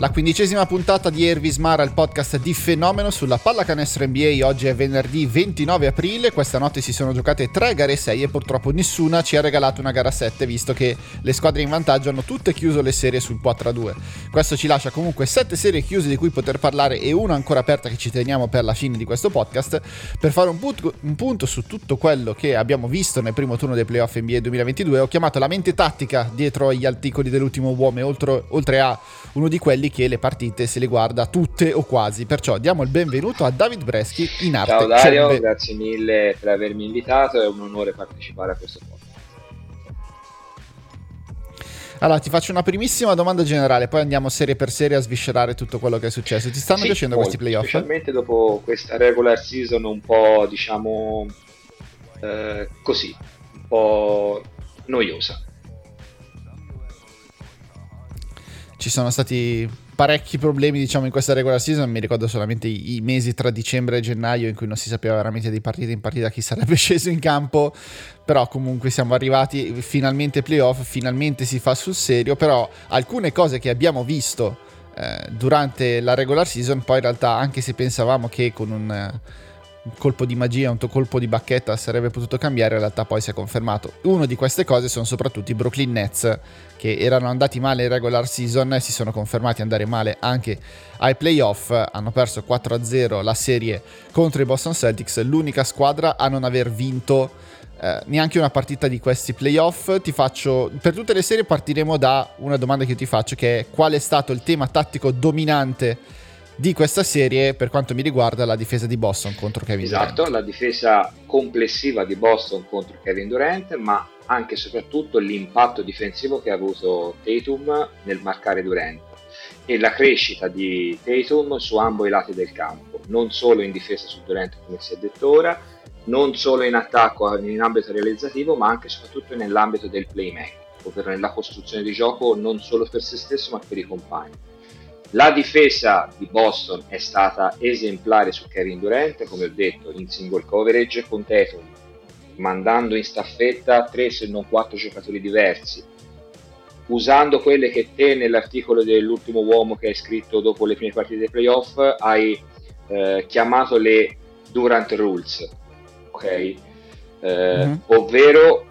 la quindicesima puntata di Ervis Mara, il podcast di Fenomeno sulla pallacanestro NBA. Oggi è venerdì 29 aprile, questa notte si sono giocate tre gare 6 e purtroppo nessuna ci ha regalato una gara 7, visto che le squadre in vantaggio hanno tutte chiuso le serie sul 4-2. Questo ci lascia comunque 7 serie chiuse di cui poter parlare e una ancora aperta che ci teniamo per la fine di questo podcast, per fare un punto, un punto su tutto quello che abbiamo visto nel primo turno dei playoff NBA 2022. Ho chiamato la mente tattica dietro agli articoli dell'ultimo uomo, oltre, oltre a uno di quelli che le partite se le guarda tutte o quasi. Perciò diamo il benvenuto a David Breschi in arte. Ciao Dario, Cembe. grazie mille per avermi invitato, è un onore partecipare a questo podcast. Allora, ti faccio una primissima domanda generale, poi andiamo serie per serie a sviscerare tutto quello che è successo. Ti stanno sì, piacendo molto, questi playoff? Specialmente dopo questa regular season un po', diciamo, eh, così, un po' noiosa. Ci sono stati parecchi problemi diciamo in questa regular season. Mi ricordo solamente i, i, mesi tra dicembre e gennaio in cui non si sapeva veramente di partita in partita chi sarebbe sceso in campo. Però comunque siamo arrivati finalmente ai playoff finalmente si fa sul serio. Però alcune cose che abbiamo visto eh, durante la regular season poi in realtà anche se pensavamo che con un un colpo di magia, un colpo di bacchetta sarebbe potuto cambiare, in realtà poi si è confermato. Una di queste cose sono soprattutto i Brooklyn Nets che erano andati male in regular season e si sono confermati andare male anche ai playoff, hanno perso 4-0 la serie contro i Boston Celtics, l'unica squadra a non aver vinto eh, neanche una partita di questi playoff. Ti faccio per tutte le serie partiremo da una domanda che io ti faccio che è qual è stato il tema tattico dominante di questa serie per quanto mi riguarda la difesa di Boston contro Kevin esatto, Durant. Esatto, la difesa complessiva di Boston contro Kevin Durant, ma anche e soprattutto l'impatto difensivo che ha avuto Tatum nel marcare Durant e la crescita di Tatum su ambo i lati del campo, non solo in difesa su Durant come si è detto ora, non solo in attacco in ambito realizzativo, ma anche e soprattutto nell'ambito del playmaking, ovvero nella costruzione di gioco non solo per se stesso ma per i compagni la difesa di Boston è stata esemplare su Kevin Durant, come ho detto, in single coverage con Tatum, mandando in staffetta tre se non quattro giocatori diversi, usando quelle che te nell'articolo dell'ultimo uomo che hai scritto dopo le prime partite dei playoff hai eh, chiamato le Durant Rules, ok? Eh, mm-hmm. Ovvero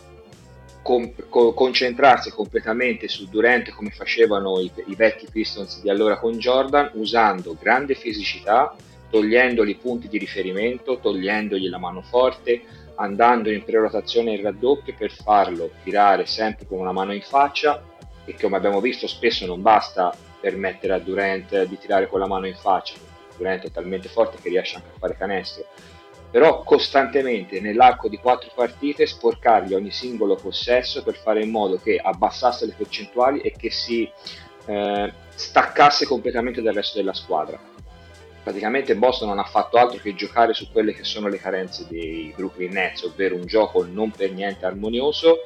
con, con, concentrarsi completamente su Durant come facevano i, i, vecchi Pistons di allora con Jordan, usando grande fisicità, togliendogli punti di riferimento, togliendogli la mano forte, andando in prerotazione in raddoppio per farlo tirare sempre con una mano in faccia e come abbiamo visto spesso non basta permettere a Durant di tirare con la mano in faccia, Durant è talmente forte che riesce anche a fare canestro però costantemente nell'arco di quattro partite sporcargli ogni singolo possesso per fare in modo che abbassasse le percentuali e che si eh, staccasse completamente dal resto della squadra. Praticamente Boston non ha fatto altro che giocare su quelle che sono le carenze dei Brooklyn Nets, ovvero un gioco non per niente armonioso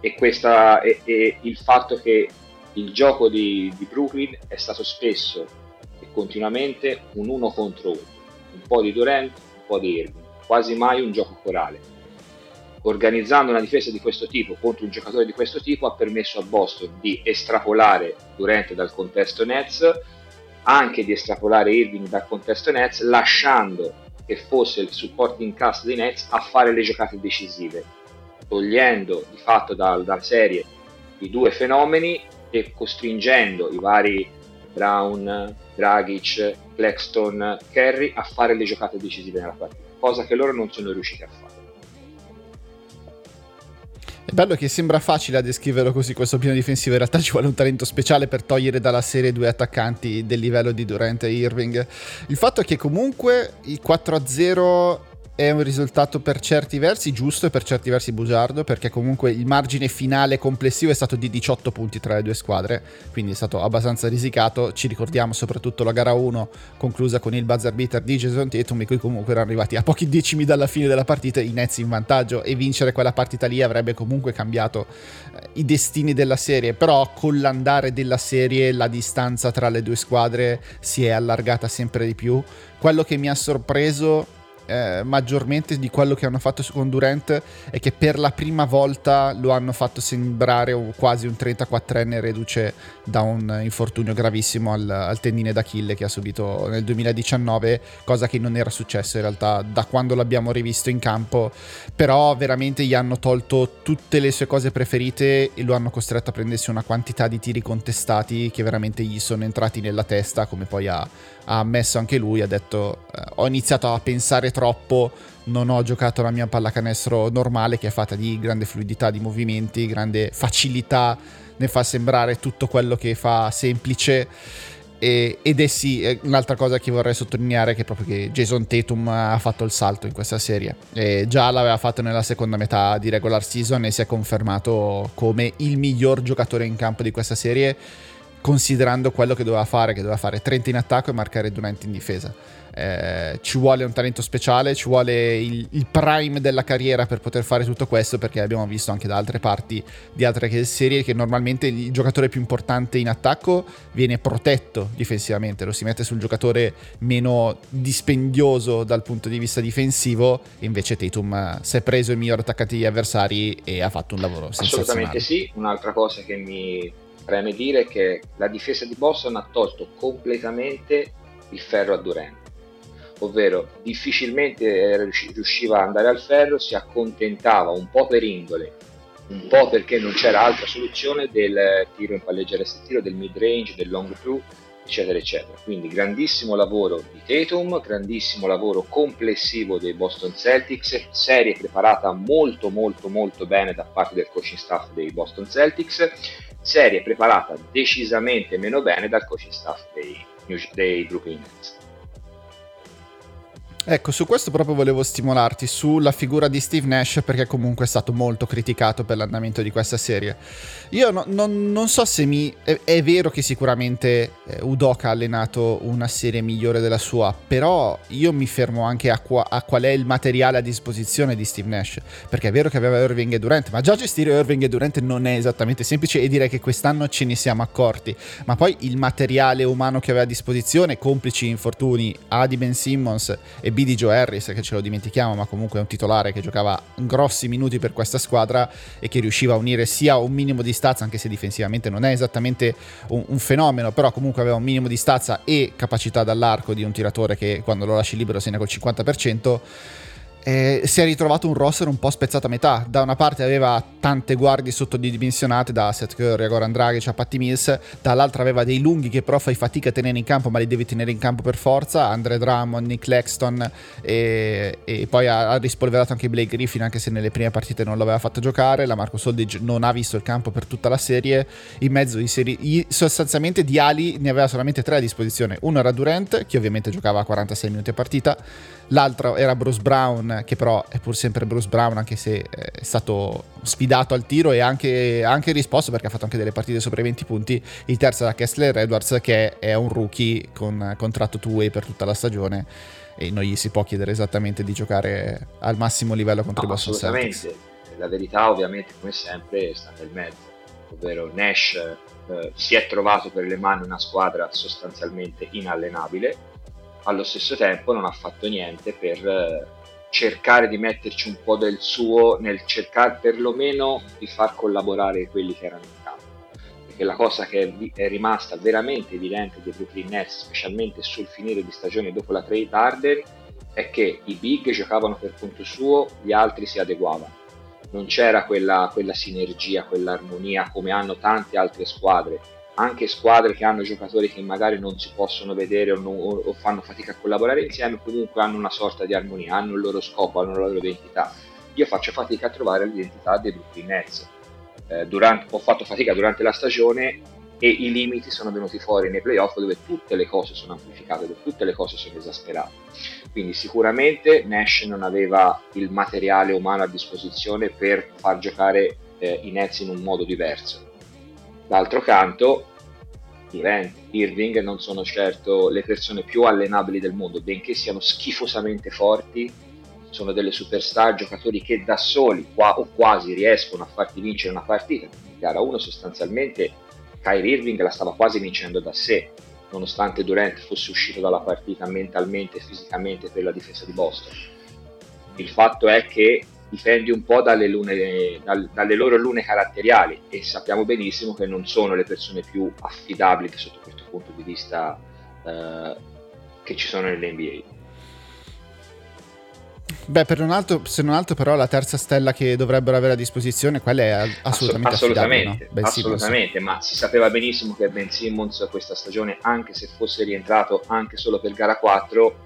e, questa, e, e il fatto che il gioco di, di Brooklyn è stato spesso e continuamente un uno contro uno, un po' di Durant, po' di Irving, quasi mai un gioco corale. Organizzando una difesa di questo tipo contro un giocatore di questo tipo ha permesso a Boston di estrapolare Durant dal contesto Nets, anche di estrapolare Irving dal contesto Nets, lasciando che fosse il supporting cast dei Nets a fare le giocate decisive, togliendo di fatto dal, dalla serie i due fenomeni e costringendo i vari Brown, Dragic, Claxton, Kerry a fare le giocate decisive nella partita, cosa che loro non sono riusciti a fare. È bello che sembra facile a descriverlo così questo piano difensivo, in realtà ci vuole un talento speciale per togliere dalla serie due attaccanti del livello di Durant e Irving. Il fatto è che comunque il 4-0 è un risultato per certi versi giusto e per certi versi bugiardo, perché comunque il margine finale complessivo è stato di 18 punti tra le due squadre, quindi è stato abbastanza risicato. Ci ricordiamo soprattutto la gara 1 conclusa con il buzzer beater di Jason Tatum, in cui comunque erano arrivati a pochi decimi dalla fine della partita i Nets in vantaggio e vincere quella partita lì avrebbe comunque cambiato eh, i destini della serie, però con l'andare della serie la distanza tra le due squadre si è allargata sempre di più. Quello che mi ha sorpreso eh, maggiormente di quello che hanno fatto con Durant è che per la prima volta lo hanno fatto sembrare quasi un 34enne reduce da un infortunio gravissimo al, al tendine d'Achille che ha subito nel 2019, cosa che non era successo in realtà da quando l'abbiamo rivisto in campo, però veramente gli hanno tolto tutte le sue cose preferite e lo hanno costretto a prendersi una quantità di tiri contestati che veramente gli sono entrati nella testa, come poi ha, ha ammesso anche lui, ha detto eh, ho iniziato a pensare troppo, non ho giocato la mia pallacanestro normale che è fatta di grande fluidità di movimenti, grande facilità nel far sembrare tutto quello che fa semplice. Ed è sì, un'altra cosa che vorrei sottolineare è che proprio che Jason Tatum ha fatto il salto in questa serie. E già l'aveva fatto nella seconda metà di regular season e si è confermato come il miglior giocatore in campo di questa serie considerando quello che doveva fare, che doveva fare 30 in attacco e marcare Durant in difesa. Eh, ci vuole un talento speciale, ci vuole il, il, prime della carriera per poter fare tutto questo perché abbiamo visto anche da altre parti di altre serie che normalmente il giocatore più importante in attacco viene protetto difensivamente, lo si mette sul giocatore meno dispendioso dal punto di vista difensivo invece Tatum si è preso il miglior attaccante degli avversari e ha fatto un lavoro Assolutamente sì, un'altra cosa che mi preme dire che la difesa di Boston ha tolto completamente il ferro a Durant ovvero difficilmente riusciva ad andare al ferro, si accontentava un po' per indole, un po' perché non c'era altra soluzione del tiro in palleggiare il tiro, del mid range, del long through, eccetera, eccetera. Quindi grandissimo lavoro di Tatum, grandissimo lavoro complessivo dei Boston Celtics, serie preparata molto molto molto bene da parte del coaching staff dei Boston Celtics serie preparata decisamente meno bene dal coaching staff dei, dei Brooklyn Nets. Ecco, su questo proprio volevo stimolarti, sulla figura di Steve Nash, perché comunque è stato molto criticato per l'andamento di questa serie. Io no, non, non, so se mi... È, è vero che sicuramente eh, Udoka ha allenato una serie migliore della sua, però io mi fermo anche a, qua, a, qual è il materiale a disposizione di Steve Nash, perché è vero che aveva Irving e Durant, ma già gestire Irving e Durant non è esattamente semplice e direi che quest'anno ce ne siamo accorti, ma poi il materiale umano che aveva a disposizione, complici infortuni, Adi Ben Simmons e BD Joe Harris, che ce lo dimentichiamo, ma comunque è un titolare che giocava grossi minuti per questa squadra e che riusciva a unire sia un minimo di stazza, anche se difensivamente non è esattamente un, un fenomeno, però comunque aveva un minimo di stazza e capacità dall'arco di un tiratore che quando lo lasci libero segna col 50% eh, si è ritrovato un roster un po' spezzato a metà. Da una parte aveva tante guardie sottodimensionate, da Seth Curry Goran Dragic a Patty Mills, dall'altra aveva dei lunghi che però fai fatica a tenere in campo, ma li devi tenere in campo per forza. Andre Drummond, Nick Lexton e, e poi ha, ha, rispolverato anche Blake Griffin, anche se nelle prime partite non l'aveva fatto giocare. La Marco Soldage non ha visto il campo per tutta la serie. In mezzo di serie, sostanzialmente di ali ne aveva solamente tre a disposizione. Uno era Durant, che ovviamente giocava a 46 minuti a partita l'altro era Bruce Brown, che però è pur sempre Bruce Brown, anche se eh, è stato sfidato al tiro e anche, anche risposto perché ha fatto anche delle partite sopra i 20 punti. Il terzo era Kessler Edwards, che è un rookie con contratto two-way per tutta la stagione e non gli si può chiedere esattamente di giocare al massimo livello contro no, i Boston Celtics. La verità ovviamente come sempre sta nel mezzo, ovvero Nash eh, si è trovato per le mani una squadra sostanzialmente inallenabile allo stesso tempo non ha fatto niente per eh, cercare di metterci un po' del suo nel cercare perlomeno di far collaborare quelli che erano in campo. Perché la cosa che è rimasta veramente evidente dei Brooklyn Nets, specialmente sul finire di stagione dopo la trade Harden, è che i big giocavano per conto suo, gli altri si adeguavano. Non c'era quella, quella sinergia, quell'armonia come hanno tante altre squadre anche squadre che hanno giocatori che magari non si possono vedere o, non, o, fanno fatica a collaborare insieme, comunque hanno una sorta di armonia, hanno il loro scopo, hanno la loro identità. Io faccio fatica a trovare l'identità dei Brooklyn Nets. Eh, durante, ho fatto fatica durante la stagione e i limiti sono venuti fuori nei playoff dove tutte le cose sono amplificate, dove tutte le cose sono esasperate. Quindi sicuramente Nash non aveva il materiale umano a disposizione per far giocare eh, i Nets in un modo diverso. D'altro canto, Durant, Irving non sono certo le persone più allenabili del mondo, benché siano schifosamente forti, sono delle superstar, giocatori che da soli qua, o quasi riescono a farti vincere una partita. In gara 1 sostanzialmente Kyrie Irving la stava quasi vincendo da sé, nonostante Durant fosse uscito dalla partita mentalmente e fisicamente per la difesa di Boston. Il fatto è che difendi un po' dalle, lune, dal, dalle loro lune caratteriali e sappiamo benissimo che non sono le persone più affidabili sotto questo punto di vista eh, che ci sono nell'NBA. Beh, per un altro, se non altro, però, la terza stella che dovrebbero avere a disposizione, quella è assolutamente Assolutamente, no? assolutamente ma si sapeva benissimo che Ben Simmons questa stagione, anche se fosse rientrato anche solo per gara 4,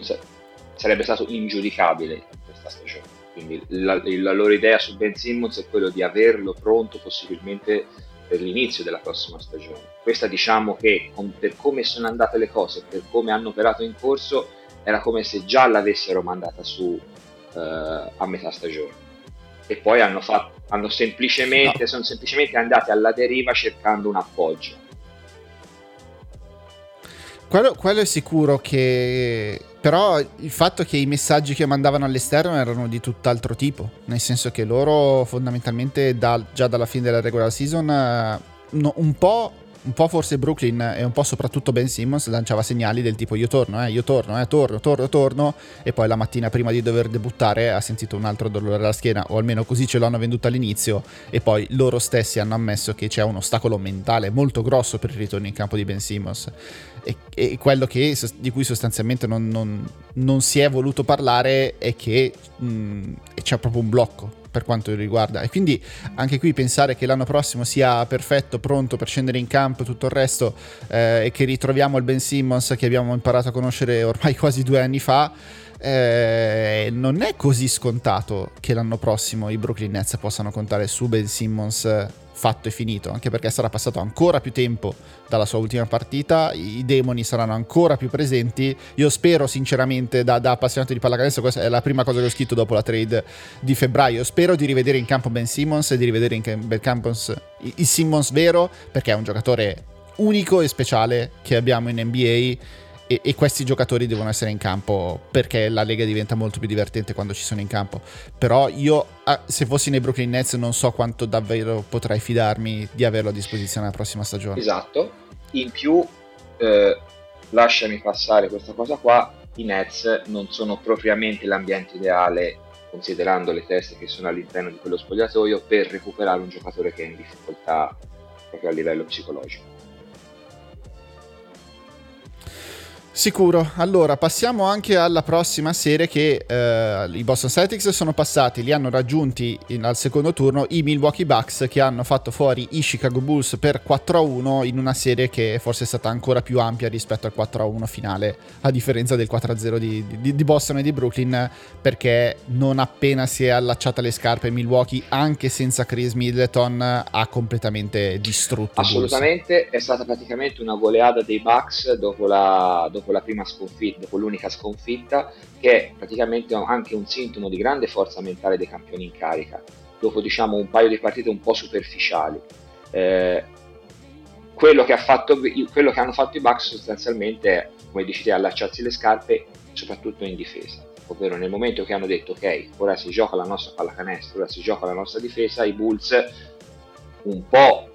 sa- sarebbe stato ingiudicabile in questa stagione. Quindi la, la loro idea su Ben Simmons è quello di averlo pronto possibilmente per l'inizio della prossima stagione. Questa diciamo che per come sono andate le cose, per come hanno operato in corso, era come se già l'avessero mandata su uh, a metà stagione e poi hanno, fatto, hanno semplicemente, no. sono semplicemente andati alla deriva cercando un appoggio. Quello, quello, è sicuro che... Però il fatto che i messaggi che mandavano all'esterno erano di tutt'altro tipo, nel senso che loro fondamentalmente da, già dalla fine della regular season no, un po' un po' forse Brooklyn e un po' soprattutto Ben Simmons lanciava segnali del tipo io torno, eh, io torno, eh, torno, torno, torno e poi la mattina prima di dover debuttare ha sentito un altro dolore alla schiena o almeno così ce l'hanno venduto all'inizio e poi loro stessi hanno ammesso che c'è un ostacolo mentale molto grosso per il ritorno in campo di Ben Simmons e, quello che, di cui sostanzialmente non, non, non, si è voluto parlare è che mh, c'è proprio un blocco per quanto riguarda. E quindi anche qui pensare che l'anno prossimo sia perfetto, pronto per scendere in campo e tutto il resto, eh, e che ritroviamo il Ben Simmons che abbiamo imparato a conoscere ormai quasi due anni fa. Eh, non è così scontato che l'anno prossimo i Brooklyn Nets possano contare su Ben Simmons fatto e finito, anche perché sarà passato ancora più tempo dalla sua ultima partita, i demoni saranno ancora più presenti. Io spero sinceramente, da, da appassionato di pallacanestro, questa è la prima cosa che ho scritto dopo la trade di febbraio, spero di rivedere in campo Ben Simmons e di rivedere in campo il Simmons vero, perché è un giocatore unico e speciale che abbiamo in NBA e, e, questi giocatori devono essere in campo perché la Lega diventa molto più divertente quando ci sono in campo. Però io, se fossi nei Brooklyn Nets, non so quanto davvero potrei fidarmi di averlo a disposizione la prossima stagione. Esatto. In più, eh, lasciami passare questa cosa qua, i Nets non sono propriamente l'ambiente ideale considerando le teste che sono all'interno di quello spogliatoio per recuperare un giocatore che è in difficoltà proprio a livello psicologico. Sicuro. Allora, passiamo anche alla prossima serie che eh, i Boston Celtics sono passati, li hanno raggiunti in, al secondo turno i Milwaukee Bucks che hanno fatto fuori i Chicago Bulls per 4-1 in una serie che forse è stata ancora più ampia rispetto al 4-1 finale, a differenza del 4-0 di, di, di Boston e di Brooklyn, perché non appena si è allacciata le scarpe Milwaukee, anche senza Chris Middleton, ha completamente distrutto. Assolutamente, è stata praticamente una goleada dei Bucks dopo la... Dopo dopo la prima sconfitta, dopo l'unica sconfitta, che è praticamente anche un sintomo di grande forza mentale dei campioni in carica, dopo diciamo un paio di partite un po' superficiali. Eh, quello, che fatto, quello, che hanno fatto i Bucks sostanzialmente è, come dici te, allacciarsi le scarpe, soprattutto in difesa. Ovvero nel momento che hanno detto ok, ora si gioca la nostra pallacanestro, ora si gioca la nostra difesa, i Bulls un po'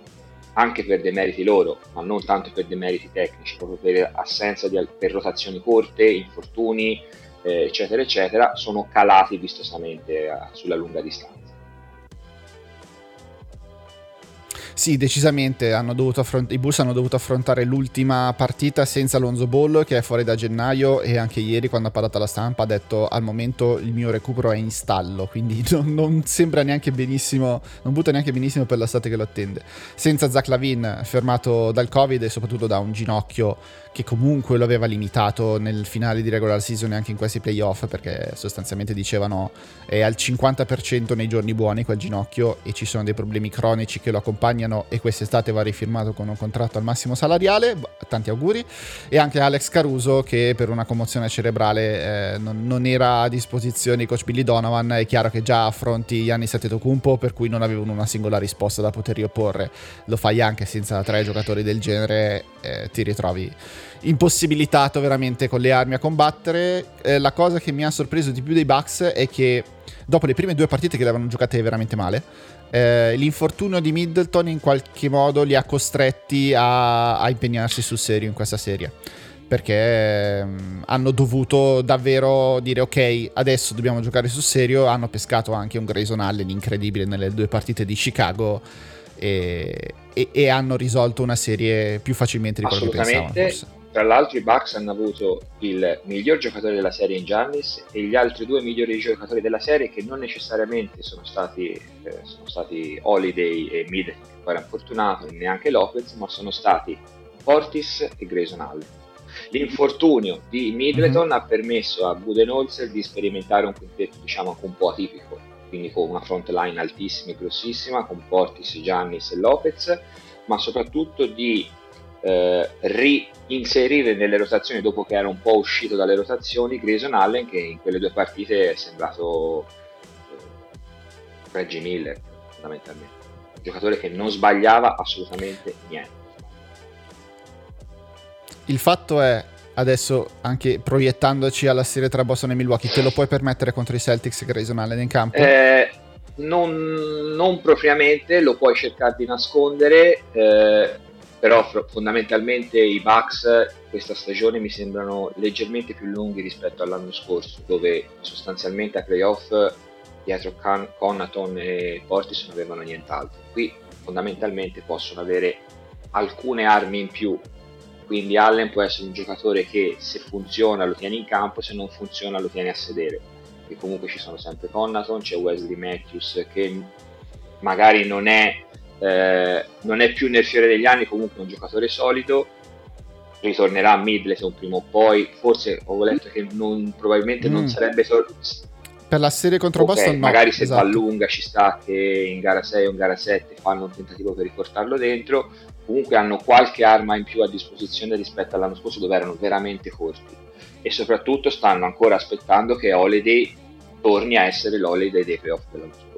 anche per dei meriti loro, ma non tanto per dei meriti tecnici, proprio per assenza di per rotazioni corte, infortuni, eh, eccetera, eccetera, sono calati vistosamente eh, sulla lunga distanza. Sì, decisamente affront- i Bulls hanno dovuto affrontare l'ultima partita senza Alonso Ball che è fuori da gennaio e anche ieri quando ha parlato alla stampa ha detto al momento il mio recupero è in stallo, quindi non, non sembra neanche benissimo, non butta neanche benissimo per l'estate che lo attende. Senza Zach Lavin fermato dal Covid e soprattutto da un ginocchio che comunque lo aveva limitato nel finale di regular season e anche in questi playoff perché sostanzialmente dicevano è al 50% nei giorni buoni quel ginocchio e ci sono dei problemi cronici che lo accompagnano e quest'estate va rifirmato con un contratto al massimo salariale, tanti auguri, e anche Alex Caruso che per una commozione cerebrale eh, non, non, era a disposizione di coach Billy Donovan, è chiaro che già affronti Giannis Antetokounmpo per cui non avevano una singola risposta da poter riopporre, lo fai anche senza tre giocatori del genere, eh, ti ritrovi impossibilitato veramente con le armi a combattere. Eh, la cosa che mi ha sorpreso di più dei Bucks è che dopo le prime due partite che le avevano giocate veramente male, eh, l'infortunio di Middleton in qualche modo li ha costretti a, a impegnarsi sul serio in questa serie. Perché um, hanno dovuto davvero dire ok, adesso dobbiamo giocare sul serio. Hanno pescato anche un Grayson Allen incredibile nelle due partite di Chicago e, e, e hanno risolto una serie più facilmente di quello che pensavano. Forse tra l'altro i Bucks hanno avuto il miglior giocatore della serie in Giannis e gli altri due migliori giocatori della serie che non necessariamente sono stati, eh, sono stati Holiday e Middleton, che poi era infortunato, neanche Lopez, ma sono stati Portis e Grayson Allen. L'infortunio di Middleton mm-hmm. ha permesso a Budenholzer di sperimentare un quintetto diciamo un po' atipico, quindi con una front line altissima e grossissima, con Portis, Giannis e Lopez, ma soprattutto di eh, reinserire nelle rotazioni dopo che era un po' uscito dalle rotazioni Grayson Allen che in quelle due partite è sembrato eh, Reggie Miller fondamentalmente un giocatore che non sbagliava assolutamente niente il fatto è adesso anche proiettandoci alla serie tra Boston e Milwaukee te lo puoi permettere contro i Celtics Grayson Allen in campo? Eh, non, non, propriamente lo puoi cercare di nascondere eh, però fondamentalmente i Bucks questa stagione mi sembrano leggermente più lunghi rispetto all'anno scorso dove sostanzialmente a playoff dietro Con- Conaton e Portis non avevano nient'altro. Qui fondamentalmente possono avere alcune armi in più. Quindi Allen può essere un giocatore che se funziona lo tiene in campo se non funziona lo tiene a sedere. E comunque ci sono sempre Conaton c'è Wesley Matthews che magari non è eh, non è più nel fiore degli anni, comunque un giocatore solido, ritornerà a Middleton prima o poi, forse ho letto che non, probabilmente mm. non sarebbe tor- per la serie contro okay, Boston no, magari se esatto. va lunga ci sta che in gara 6 o in gara 7 fanno un tentativo per riportarlo dentro. Comunque hanno qualche arma in più a disposizione rispetto all'anno scorso dove erano veramente corti. E soprattutto stanno ancora aspettando che Holiday torni a essere l'Holiday dei playoff dell'anno scorso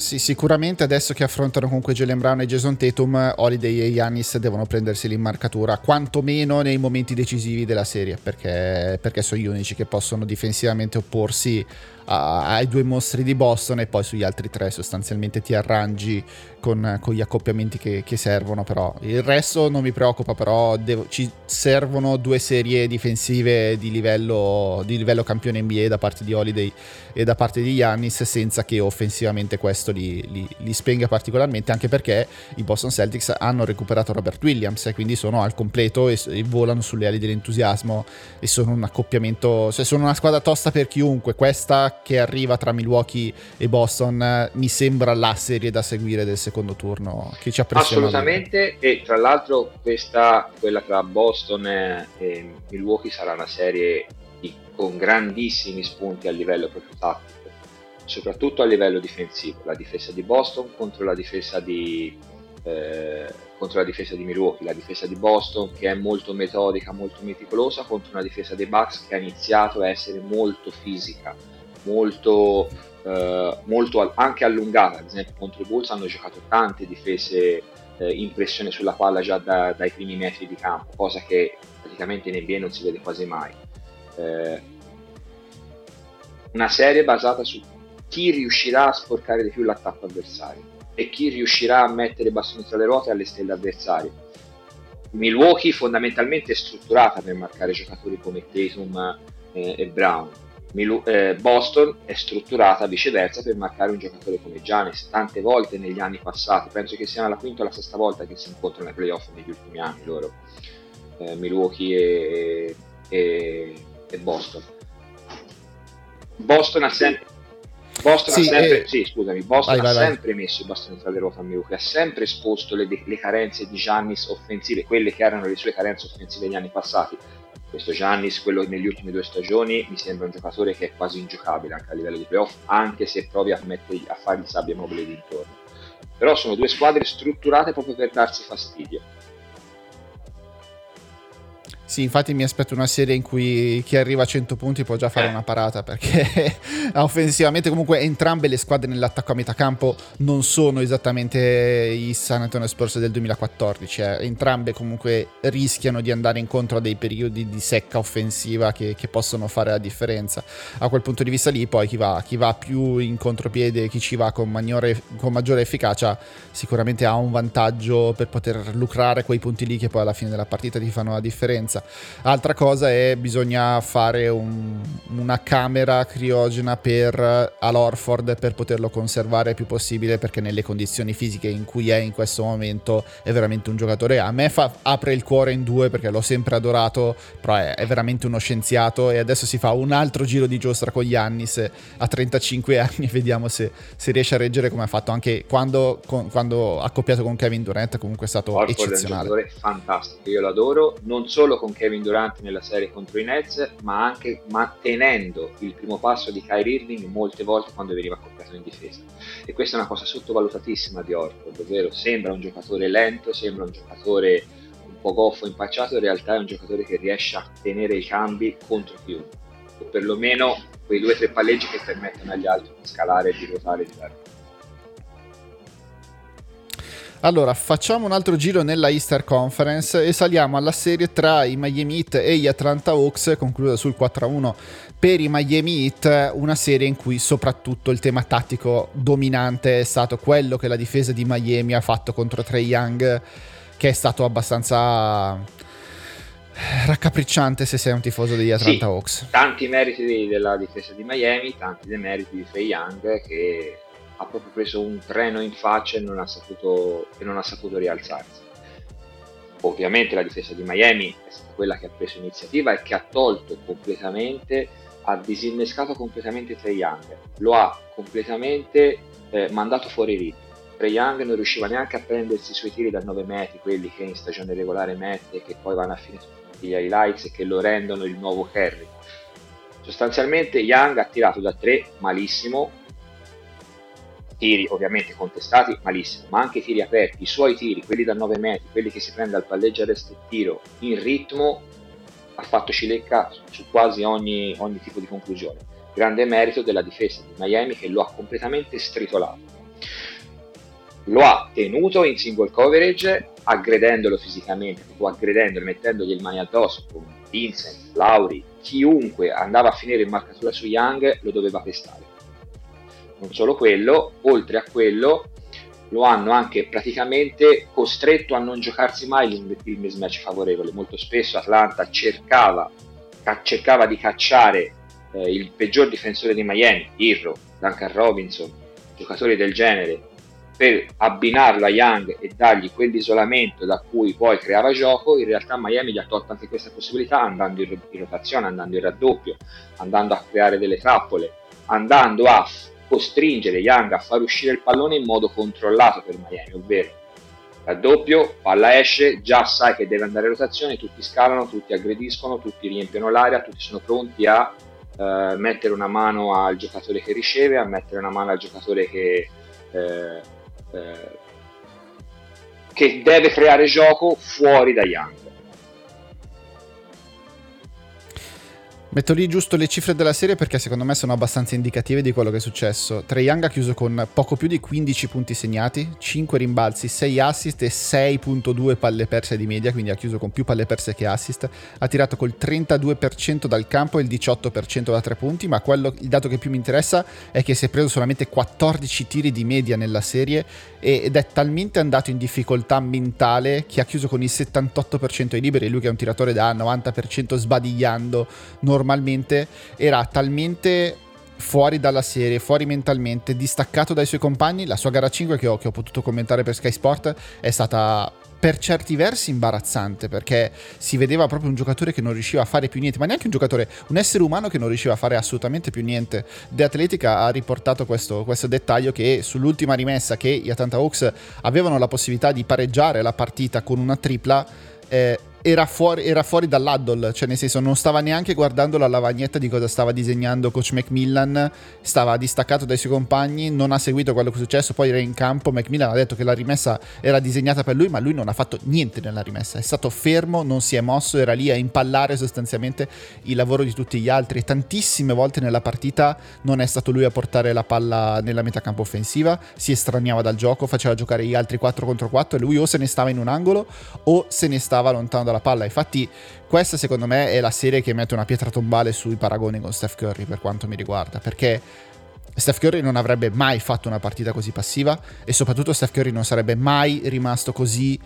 sì, sicuramente adesso che affrontano comunque Jalen Brown e Jason Tatum, Holiday e Yanis devono prendersi l'immarcatura, quantomeno nei momenti decisivi della serie, perché, perché sono gli unici che possono difensivamente opporsi ai due mostri di Boston e poi sugli altri tre sostanzialmente ti arrangi con, con gli accoppiamenti che, che, servono però. Il resto non mi preoccupa però devo, ci servono due serie difensive di livello, di livello campione NBA da parte di Holiday e da parte di Giannis senza che offensivamente questo li, li, li spenga particolarmente anche perché i Boston Celtics hanno recuperato Robert Williams e quindi sono al completo e, e volano sulle ali dell'entusiasmo e sono un accoppiamento cioè sono una squadra tosta per chiunque. Questa che arriva tra Milwaukee e Boston eh, mi sembra la serie da seguire del secondo turno che ci apprezziamo. Assolutamente e tra l'altro questa, quella tra Boston e Milwaukee sarà una serie di, con grandissimi spunti a livello proprio tattico, soprattutto a livello difensivo, la difesa di Boston contro la difesa di, eh, contro la difesa di Milwaukee, la difesa di Boston che è molto metodica, molto meticolosa contro una difesa dei Bucks che ha iniziato a essere molto fisica molto, eh, molto anche allungata, ad esempio contro i Bulls hanno giocato tante difese eh, in pressione sulla palla già da, dai primi metri di campo, cosa che praticamente in NBA non si vede quasi mai. Eh, una serie basata su chi riuscirà a sporcare di più l'attacco avversario e chi riuscirà a mettere bastoni tra le ruote alle stelle avversarie. Milwaukee fondamentalmente è strutturata per marcare giocatori come Tatum eh, e Brown Boston è strutturata viceversa per marcare un giocatore come Giannis tante volte negli anni passati penso che sia la quinta o la sesta volta che si incontrano nei playoff negli ultimi anni loro eh, Milwaukee e, e, e, Boston Boston ha sempre Boston Sì, ha sempre, eh, sì, scusami, Boston vai, vai, ha vai. sempre messo i bastoni tra le ruote a Milwaukee, ha sempre esposto le, le carenze di Giannis offensive, quelle che erano le sue carenze offensive negli anni passati. Questo Giannis, quello negli ultimi due stagioni, mi sembra un giocatore che è quasi ingiocabile anche a livello di playoff, anche se provi a, mettergli- a fargli sabbia mobile d'intorno. Però sono due squadre strutturate proprio per darsi fastidio. Sì, infatti mi aspetto una serie in cui chi arriva a 100 punti può già fare Eh. una parata perché offensivamente comunque entrambe le squadre nell'attacco a metà campo non sono esattamente i San Antonio Spurs del 2014, eh. entrambe comunque rischiano di andare incontro a dei periodi di secca offensiva che, che possono fare la differenza. A quel punto di vista lì poi chi va, chi va più in contropiede, chi ci va con, maggiore- con maggiore efficacia sicuramente ha un vantaggio per poter lucrare quei punti lì che poi alla fine della partita ti fanno la differenza. Altra cosa è bisogna fare un- una camera criogena per all'Orford per poterlo conservare il più possibile perché nelle condizioni fisiche in cui è in questo momento è veramente un giocatore. A me fa- apre il cuore in due perché l'ho sempre adorato, però è, è veramente uno scienziato e adesso si fa un altro giro di giostra con Giannis a 35 anni e vediamo se, se riesce a reggere come ha fatto anche quando, con- quando accoppiato con Kevin Durant comunque è stato Horford è un eccezionale. giocatore fantastico, io lo adoro, non solo con Kevin Durant nella serie contro i Nets, ma anche mantenendo il primo passo di Kyrie Irving molte volte quando veniva accoppiato in difesa. E questa è una cosa sottovalutatissima di Horford, ovvero sembra un giocatore lento, sembra un giocatore un po' goffo, impacciato, in realtà è un giocatore che riesce a tenere i cambi contro chiunque, o perlomeno quei due o tre palleggi che permettono agli altri di scalare e di ruotare di dare. Allora, facciamo un altro giro nella Easter Conference e saliamo alla serie tra i Miami Heat e gli Atlanta Hawks, conclusa sul 4-1 per i Miami Heat, una serie in cui soprattutto il tema tattico dominante è stato quello che la difesa di Miami ha fatto contro Trey Young, che è stato abbastanza raccapricciante se sei un tifoso degli Atlanta Sì, Hawks. tanti meriti della difesa di Miami, tanti dei meriti di Trey Young che ha proprio preso un treno in faccia e non ha saputo, non ha saputo rialzarsi. Ovviamente la difesa di Miami è stata quella che ha preso iniziativa e che ha tolto completamente, ha disinnescato completamente Trey Young, lo ha completamente eh, mandato fuori ritmo. Trey Young non riusciva neanche a prendersi i suoi tiri da 9 metri, quelli che in stagione regolare mette e che poi vanno a finire tutti gli highlights e che lo rendono il nuovo Kerry. Sostanzialmente Young ha tirato da 3 malissimo, tiri ovviamente contestati malissimo, ma anche tiri aperti, i suoi tiri, quelli da 9 metri, quelli che si prende al palleggio arresto e tiro in ritmo, ha fatto cilecca su quasi ogni, ogni tipo di conclusione. Grande merito della difesa di Miami che lo ha completamente stritolato. Lo ha tenuto in single coverage, aggredendolo fisicamente, proprio aggredendolo, mettendogli le mani addosso con Vincent, Lauri, chiunque andava a finire in marcatura su Young lo doveva pestare non solo quello, oltre a quello lo hanno anche praticamente costretto a non giocarsi mai il, mismatch favorevole. Molto spesso Atlanta cercava, ca- cercava di cacciare eh, il peggior difensore di Miami, Irro, Duncan Robinson, giocatori del genere, per abbinarlo a Young e dargli quell'isolamento da cui poi creava gioco. In realtà Miami gli ha tolto anche questa possibilità andando in rotazione, andando in raddoppio, andando a creare delle trappole, andando a costringere Young a far uscire il pallone in modo controllato per Miami, ovvero raddoppio, palla esce, già sai che deve andare in rotazione, tutti scalano, tutti aggrediscono, tutti riempiono l'area, tutti sono pronti a eh, mettere una mano al giocatore che riceve, a mettere una mano al giocatore che, eh, eh, che deve creare gioco fuori da Young. Metto lì giusto le cifre della serie perché secondo me sono abbastanza indicative di quello che è successo. Trae Young ha chiuso con poco più di 15 punti segnati, 5 rimbalzi, 6 assist e 6.2 palle perse di media, quindi ha chiuso con più palle perse che assist. Ha tirato col 32% dal campo e il 18% da 3 punti, ma quello, il dato che più mi interessa è che si è preso solamente 14 tiri di media nella serie ed è talmente andato in difficoltà mentale che ha chiuso con il 78% ai liberi, lui che è un tiratore da 90% sbadigliando normalmente era talmente fuori dalla serie, fuori mentalmente, distaccato dai suoi compagni. La sua gara 5 che ho, che ho potuto commentare per Sky Sport è stata per certi versi imbarazzante perché si vedeva proprio un giocatore che non riusciva a fare più niente, ma neanche un giocatore, un essere umano che non riusciva a fare assolutamente più niente. The Atletica ha riportato questo, questo dettaglio che sull'ultima rimessa che gli Atlanta Hawks avevano la possibilità di pareggiare la partita con una tripla, eh, era fuori, era fuori dall'addle, cioè nel senso non stava neanche guardando la lavagnetta di cosa stava disegnando coach Macmillan, stava distaccato dai suoi compagni, non ha seguito quello che è successo, poi era in campo, Macmillan ha detto che la rimessa era disegnata per lui, ma lui non ha fatto niente nella rimessa, è stato fermo, non si è mosso, era lì a impallare sostanzialmente il lavoro di tutti gli altri. Tantissime volte nella partita non è stato lui a portare la palla nella metacampo offensiva, si estraniava dal gioco, faceva giocare gli altri 4 contro 4 e lui o se ne stava in un angolo o se ne stava lontano dalla palla. Infatti, questa secondo me è la serie che mette una pietra tombale sui paragoni con Steph Curry per quanto mi riguarda, perché Steph Curry non avrebbe mai fatto una partita così passiva e soprattutto Steph Curry non sarebbe mai rimasto così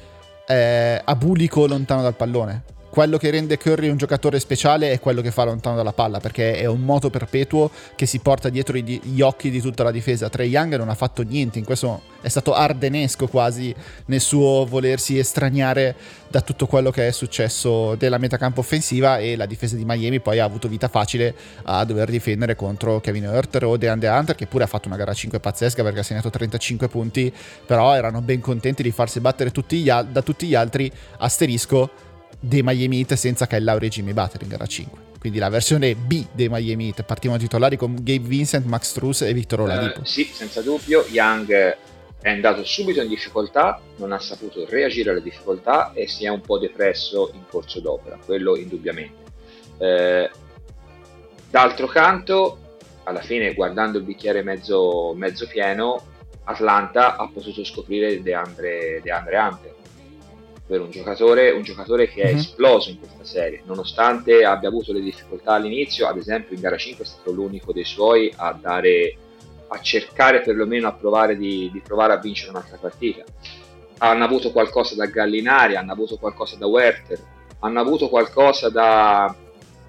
eh, abulico lontano dal pallone quello che rende Curry un giocatore speciale è quello che fa lontano dalla palla, perché è un moto perpetuo che si porta dietro gli occhi di tutta la difesa. Trey Young non ha fatto niente, in questo è stato ardenesco quasi nel suo volersi estraniare da tutto quello che è successo della metacampo offensiva e la difesa di Miami poi ha avuto vita facile a dover difendere contro Kevin Hurter o DeAndre Hunter che pure ha fatto una gara 5 pazzesca perché ha segnato 35 punti, però erano ben contenti di farsi battere tutti gli, da tutti gli altri, asterisco dei Miami Heat senza Kyle Lowry e Jimmy Butler in gara 5. Quindi la versione B dei Miami Heat. Partiamo titolari con Gabe Vincent, Max Truss e Victor Oladipo. Uh, sì, senza dubbio. Young è andato subito in difficoltà, non ha saputo reagire alle difficoltà e si è un po' depresso in corso d'opera, quello indubbiamente. Eh, d'altro canto, alla fine, guardando il bicchiere mezzo, mezzo pieno, Atlanta ha potuto scoprire DeAndre, DeAndre Hunter per un giocatore, un giocatore che è mm-hmm. esploso in questa serie, nonostante abbia avuto le difficoltà all'inizio, ad esempio in gara 5 è stato l'unico dei suoi a dare a cercare perlomeno a provare di, di provare a vincere un'altra partita. Hanno avuto qualcosa da Gallinari, hanno avuto qualcosa da Werther, hanno avuto qualcosa da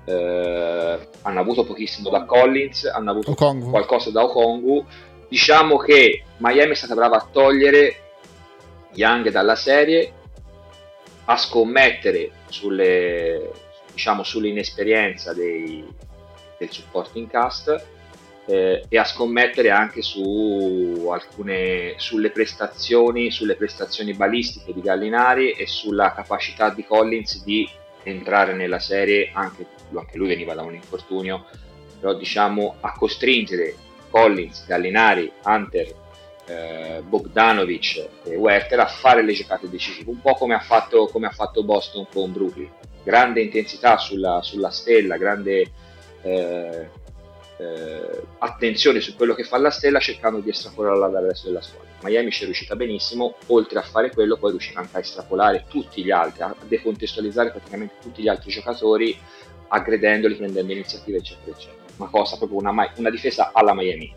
eh, hanno avuto pochissimo da Collins, hanno avuto Okongu. qualcosa da Okongu. Diciamo che Miami è stata brava a togliere Young dalla serie a scommettere sulle, diciamo, sull'inesperienza dei, del supporting cast eh, e a scommettere anche su alcune, sulle prestazioni, sulle prestazioni balistiche di Gallinari e sulla capacità di Collins di entrare nella serie, anche, anche lui veniva da un infortunio, però diciamo a costringere Collins, Gallinari, Hunter eh, Bogdanovic e Werther a fare le giocate decisive, un po' come ha fatto, come ha fatto Boston con Brooklyn. Grande intensità sulla, sulla stella, grande eh, eh, attenzione su quello che fa la stella cercando di estrapolarla dal resto della squadra. Miami ci è riuscita benissimo, oltre a fare quello poi riuscirà anche a estrapolare tutti gli altri, a decontestualizzare praticamente tutti gli altri giocatori aggredendoli, prendendo iniziative eccetera eccetera. Una cosa proprio una, una difesa alla Miami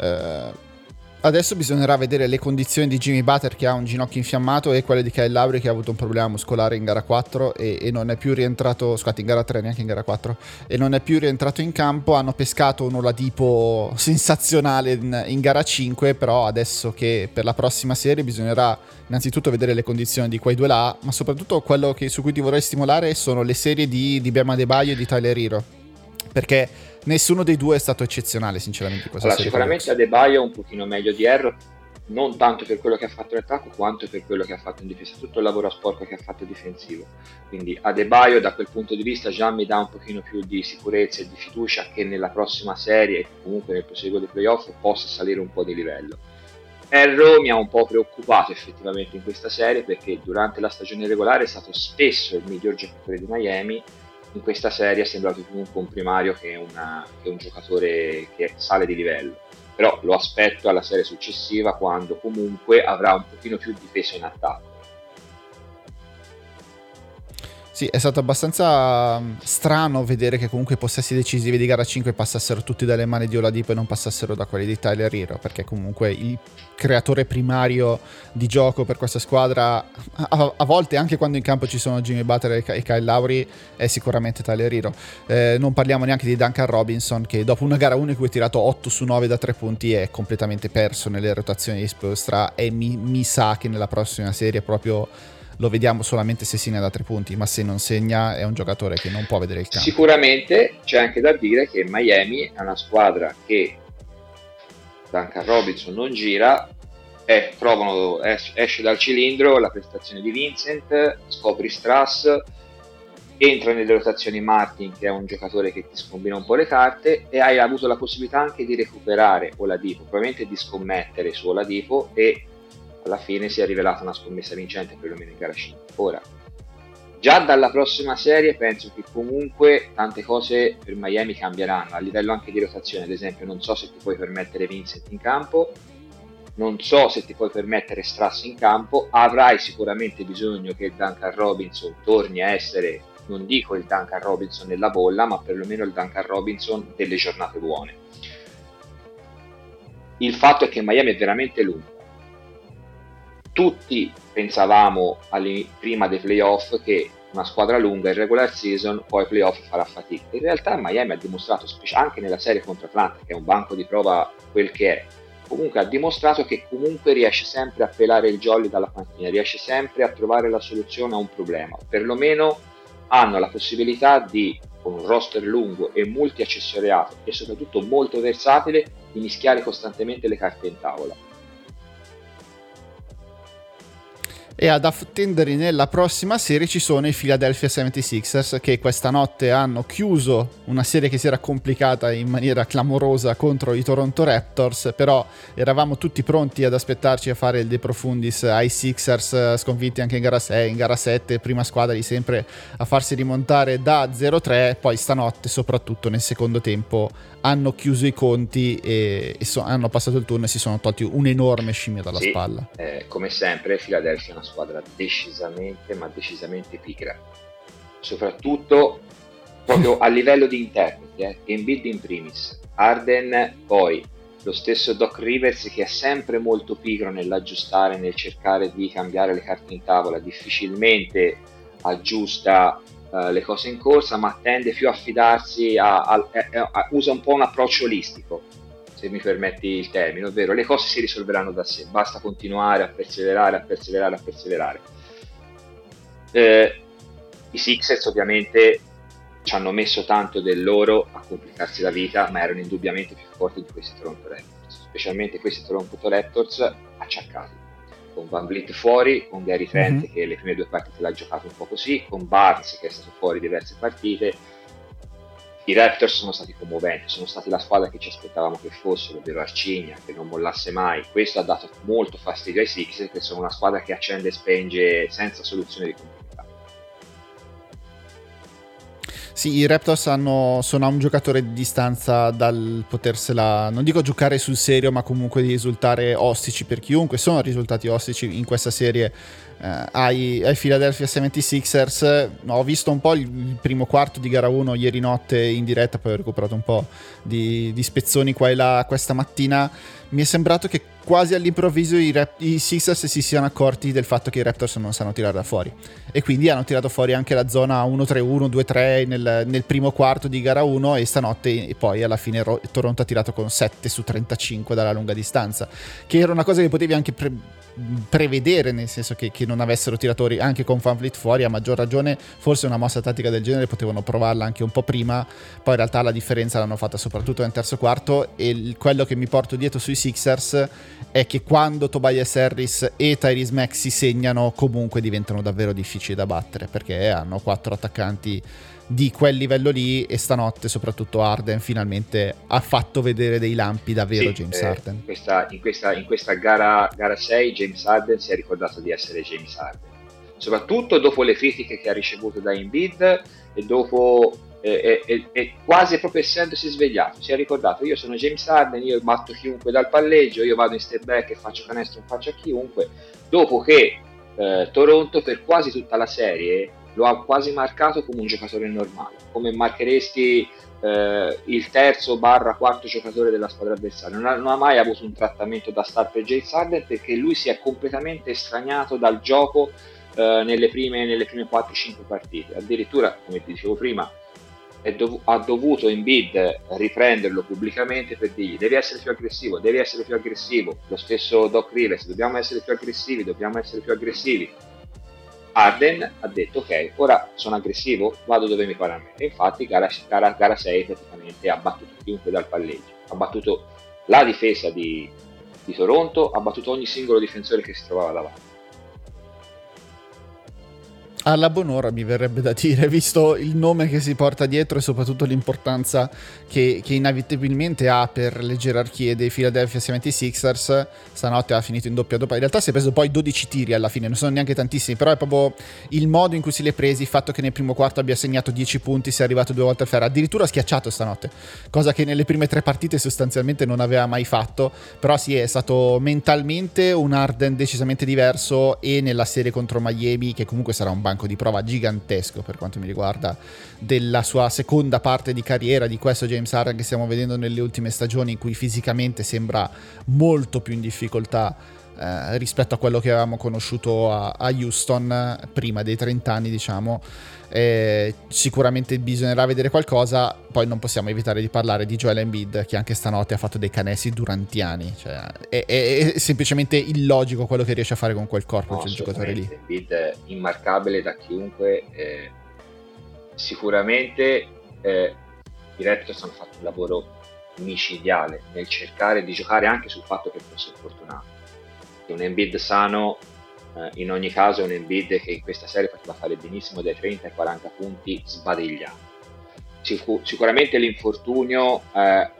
Eh, adesso bisognerà vedere le condizioni di Jimmy Butter che ha un ginocchio infiammato e quelle di Kyle Lowry che ha avuto un problema muscolare in gara 4 e, e, non è più rientrato, scusate in gara 3 neanche in gara 4 e non è più rientrato in campo, hanno pescato un Oladipo sensazionale in, in gara 5 però adesso che per la prossima serie bisognerà innanzitutto vedere le condizioni di quei due là ma soprattutto quello che, su cui ti vorrei stimolare sono le serie di, di Bema Debaio e di Tyler Hero. Perché nessuno dei due è stato eccezionale, sinceramente. Allora, sicuramente Adebayo è un pochino meglio di Erro, non tanto per quello che ha fatto in attacco quanto per quello che ha fatto in difesa, tutto il lavoro sporco che ha fatto difensivo. Quindi Adebayo da quel punto di vista già mi dà un pochino più di sicurezza e di fiducia che nella prossima serie e comunque nel proseguo dei playoff possa salire un po' di livello. Erro mi ha un po' preoccupato effettivamente in questa serie perché durante la stagione regolare è stato spesso il miglior giocatore di Miami in questa serie è sembrato più un comprimario che, una, che un giocatore che sale di livello. Però lo aspetto alla serie successiva quando comunque avrà un pochino più di peso in attacco Sì, è stato abbastanza mm, strano vedere che comunque i possessi decisivi di gara 5 passassero tutti dalle mani di Oladipo e non passassero da quelli di Tyler Hero, perché comunque il creatore primario di gioco per questa squadra, a, a volte anche quando in campo ci sono Jimmy Butler e, Kyle Lowry, è sicuramente Tyler Hero. Eh, non parliamo neanche di Duncan Robinson, che dopo una gara 1 in cui ha tirato 8 su 9 da 3 punti è completamente perso nelle rotazioni di Spolstra e mi, mi sa che nella prossima serie proprio lo vediamo solamente se segna da tre punti, ma se non segna è un giocatore che non può vedere il campo. Sicuramente c'è anche da dire che Miami è una squadra che Duncan Robinson non gira, eh, trovano, esce, dal cilindro la prestazione di Vincent, scopri Strass, entra nelle rotazioni Martin che è un giocatore che ti scombina un po' le carte e hai avuto la possibilità anche di recuperare Oladipo, probabilmente di scommettere su Oladipo e alla fine si è rivelata una scommessa vincente perlomeno in gara 5. Ora, già dalla prossima serie penso che comunque tante cose per Miami cambieranno, a livello anche di rotazione, ad esempio non so se ti puoi permettere Vincent in campo, non so se ti puoi permettere Strass in campo, avrai sicuramente bisogno che Duncan Robinson torni a essere, non dico il Duncan Robinson nella bolla, ma perlomeno il Duncan Robinson delle giornate buone. Il fatto è che Miami è veramente lungo tutti pensavamo prima dei playoff che una squadra lunga in regular season poi playoff farà fatica. In realtà Miami ha dimostrato, anche nella serie contro Atlanta, che è un banco di prova quel che è, comunque ha dimostrato che comunque riesce sempre a pelare il jolly dalla panchina, riesce sempre a trovare la soluzione a un problema. Perlomeno hanno la possibilità di, con un roster lungo e multi-accessoriato e soprattutto molto versatile, di mischiare costantemente le carte in tavola e ad attendere nella prossima serie ci sono i Philadelphia 76ers che questa notte hanno chiuso una serie che si era complicata in maniera clamorosa contro i Toronto Raptors, però eravamo tutti pronti ad aspettarci a fare il De Profundis ai Sixers sconfitti anche in gara 6, in gara 7, prima squadra di sempre a farsi rimontare da 0-3, poi stanotte soprattutto nel secondo tempo hanno chiuso i conti e, e so, hanno passato il turno e si sono tolti un'enorme scimmia dalla sì, spalla. Eh, come sempre Philadelphia è una squadra decisamente ma decisamente pigra. Soprattutto proprio a livello di interpreti eh. Embiid in primis. Arden poi lo stesso Doc Rivers che è sempre molto pigro nell'aggiustare nel cercare di cambiare le carte in tavola. Difficilmente aggiusta uh, le cose in corsa ma tende più a fidarsi a, a, a, usa un po' un approccio olistico se mi permetti il termine, ovvero le cose si risolveranno da sé, basta continuare a perseverare, a perseverare, a perseverare. Eh, I Sixers ovviamente ci hanno messo tanto del loro a complicarsi la vita, ma erano indubbiamente più forti di questi Toronto Raptors, specialmente questi Toronto Raptors acciaccati. Con Van Vliet fuori, con Gary Trent mm-hmm. che le prime due partite l'ha giocato un po' così, con Barnes che è stato fuori diverse partite, i Raptors sono stati commoventi, sono stati la squadra che ci aspettavamo che fossero, ovvero Arcigna, che non mollasse mai. Questo ha dato molto fastidio ai Sixers, che sono una squadra che accende e spenge senza soluzione di continuità. Sì, i Raptors hanno, sono a un giocatore di distanza dal potersela, non dico giocare sul serio, ma comunque di risultare ostici per chiunque. Sono risultati ostici in questa serie eh, ai, ai, Philadelphia 76ers. No, ho visto un po' il, il, primo quarto di gara 1 ieri notte in diretta, poi ho recuperato un po' di, di, spezzoni qua e là questa mattina. Mi è sembrato che quasi all'improvviso i, rap, i Sixers si siano accorti del fatto che i Raptors non sanno tirare da fuori. E quindi hanno tirato fuori anche la zona 1-3-1, 2-3 nel, nel primo quarto di gara 1 e stanotte e poi alla fine Toronto ha tirato con 7 su 35 dalla lunga distanza, che era una cosa che potevi anche... Pre- prevedere, nel senso che, che, non avessero tiratori anche con Fanfleet fuori, a maggior ragione forse una mossa tattica del genere potevano provarla anche un po' prima, poi in realtà la differenza l'hanno fatta soprattutto nel terzo quarto e il, quello che mi porto dietro sui Sixers è che quando Tobias Harris e Tyrese Max si segnano comunque diventano davvero difficili da battere perché hanno quattro attaccanti di quel livello lì e stanotte soprattutto Arden finalmente ha fatto vedere dei lampi davvero sì, James eh, Arden. In questa, in questa, in questa gara, gara 6 James Arden si è ricordato di essere James Arden, soprattutto dopo le critiche che ha ricevuto da Embiid e dopo e, e, e, quasi proprio essendosi svegliato si è ricordato io sono James Harden io batto chiunque dal palleggio io vado in step back e faccio canestro in faccia a chiunque dopo che eh, Toronto per quasi tutta la serie lo ha quasi marcato come un giocatore normale, come marcheresti eh, il terzo barra quarto giocatore della squadra avversaria. Non ha, non ha, mai avuto un trattamento da star per Jay Sarden perché lui si è completamente estraniato dal gioco eh, nelle prime, nelle prime 4-5 partite. Addirittura, come ti dicevo prima, dov- ha dovuto Embiid riprenderlo pubblicamente per dirgli devi essere più aggressivo, devi essere più aggressivo. Lo stesso Doc Rivers, dobbiamo essere più aggressivi, dobbiamo essere più aggressivi Arden ha detto ok, ora sono aggressivo, vado dove mi pare a me. Infatti gara, gara, gara 6 praticamente ha battuto chiunque dal palleggio, ha battuto la difesa di, di Toronto, ha battuto ogni singolo difensore che si trovava davanti alla buon'ora mi verrebbe da dire, visto il nome che si porta dietro e soprattutto l'importanza che, che inevitabilmente ha per le gerarchie dei Philadelphia 76ers, stanotte ha finito in doppia doppia, in realtà si è preso poi 12 tiri alla fine, non sono neanche tantissimi, però è proprio il modo in cui si li è presi, il fatto che nel primo quarto abbia segnato 10 punti, sia arrivato due volte al ferro, addirittura schiacciato stanotte, cosa che nelle prime tre partite sostanzialmente non aveva mai fatto, però sì è stato mentalmente un Arden decisamente diverso e nella serie contro Miami, che comunque sarà un banco di prova gigantesco per quanto mi riguarda della sua seconda parte di carriera, di questo James Harden che stiamo vedendo nelle ultime stagioni in cui fisicamente sembra molto più in difficoltà eh, rispetto a quello che avevamo conosciuto a, a Houston prima dei 30 anni, diciamo. Eh, sicuramente bisognerà vedere qualcosa. Poi non possiamo evitare di parlare di Joel Embiid, che anche stanotte ha fatto dei canestri durantiani. Cioè, è, è, è, semplicemente illogico quello che riesce a fare con quel corpo, no, quel giocatore lì. Embiid è immarcabile da chiunque. Eh, sicuramente eh, i Raptors hanno fatto un lavoro micidiale nel cercare di giocare anche sul fatto che fosse fortunato. Un Embiid sano eh, in ogni caso un Embiid che in questa serie poteva fare benissimo dai 30 ai 40 punti sbadigliando. Sic- sicuramente l'infortunio eh,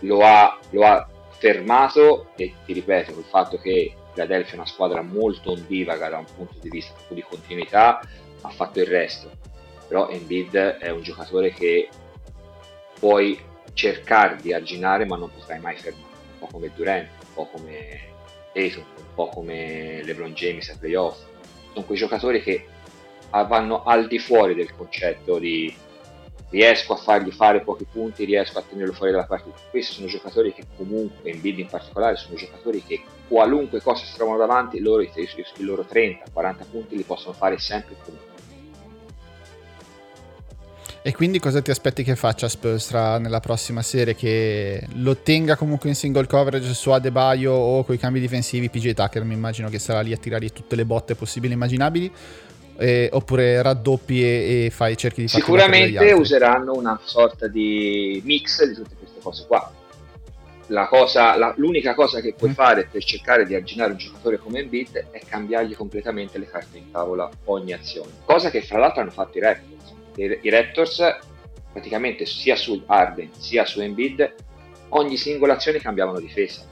lo, ha, lo, ha, fermato e ti ripeto, il fatto che Philadelphia è una squadra molto ondivaga da un punto di vista di continuità ha fatto il resto. Però Embiid è un giocatore che puoi cercare di arginare ma non potrai mai fermare, un po' come Durant, un po' come Tatum, un po' come LeBron James ai playoff. Sono quei giocatori che vanno al di fuori del concetto di riesco a fargli fare pochi punti, riesco a tenerlo fuori dalla partita. Questi sono giocatori che comunque, in build in particolare, sono giocatori che qualunque cosa si trovano davanti, loro, i, i loro 30-40 punti li possono fare sempre comunque. E quindi cosa ti aspetti che faccia Spolstra nella prossima serie? Che lo tenga comunque in single coverage su Adebayo o con i cambi difensivi PJ Tucker? Mi immagino che sarà lì a tirare tutte le botte possibili e immaginabili. Eh, oppure raddoppi e, e fai cerchi di fare sicuramente useranno una sorta di mix di tutte queste cose qua la cosa, la, l'unica cosa che puoi mm. fare per cercare di arginare un giocatore come Embiid è cambiargli completamente le carte in tavola ogni azione cosa che fra l'altro hanno fatto i Raptors i, Raptors praticamente sia su Arden sia su Embiid ogni singola azione cambiavano difesa.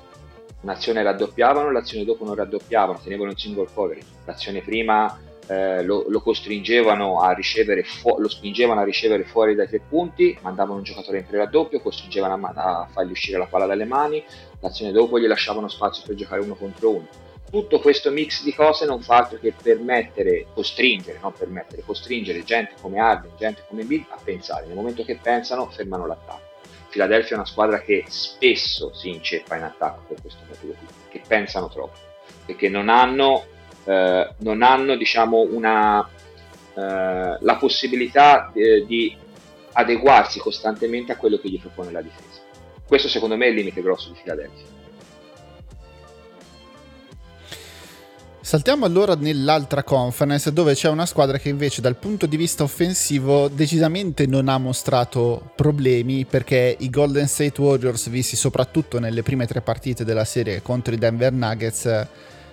Un'azione raddoppiavano, l'azione dopo non raddoppiavano, tenevano il single coverage. L'azione prima eh, lo, lo, costringevano a ricevere fu- lo spingevano a ricevere fuori dai tre punti mandavano un giocatore in pre-raddoppio costringevano a, a fargli uscire la palla dalle mani. L'azione dopo gli lasciavano spazio per giocare uno contro uno tutto questo mix di cose non fa altro che permettere, costringere, non permettere, costringere gente come Arden, gente come Bill a pensare. Nel momento che pensano, fermano l'attacco. Philadelphia è una squadra che spesso si inceppa in attacco per questo motivo qui, che pensano troppo, perché non hanno, eh, non hanno diciamo, una, eh, la possibilità eh, di adeguarsi costantemente a quello che gli propone la difesa. Questo secondo me è il limite grosso di Philadelphia. Saltiamo allora nell'altra conference dove c'è una squadra che invece dal punto di vista offensivo decisamente non ha mostrato problemi perché i Golden State Warriors visti soprattutto nelle prime tre partite della serie contro i Denver Nuggets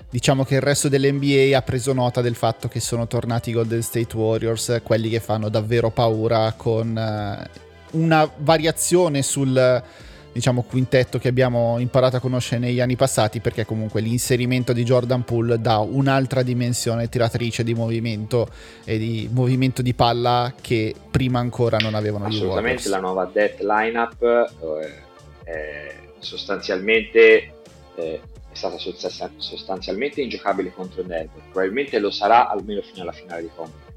diciamo che il resto dell'NBA ha preso nota del fatto che sono tornati i Golden State Warriors quelli che fanno davvero paura con eh, una variazione sul diciamo, quintetto che abbiamo imparato a conoscere negli anni passati, perché comunque l'inserimento di Jordan Poole dà un'altra dimensione tiratrice di movimento e di movimento di palla che prima ancora non avevano Assolutamente la nuova death lineup eh, è sostanzialmente eh, è stata sostanzialmente ingiocabile contro Denver, probabilmente lo sarà almeno fino alla finale di conference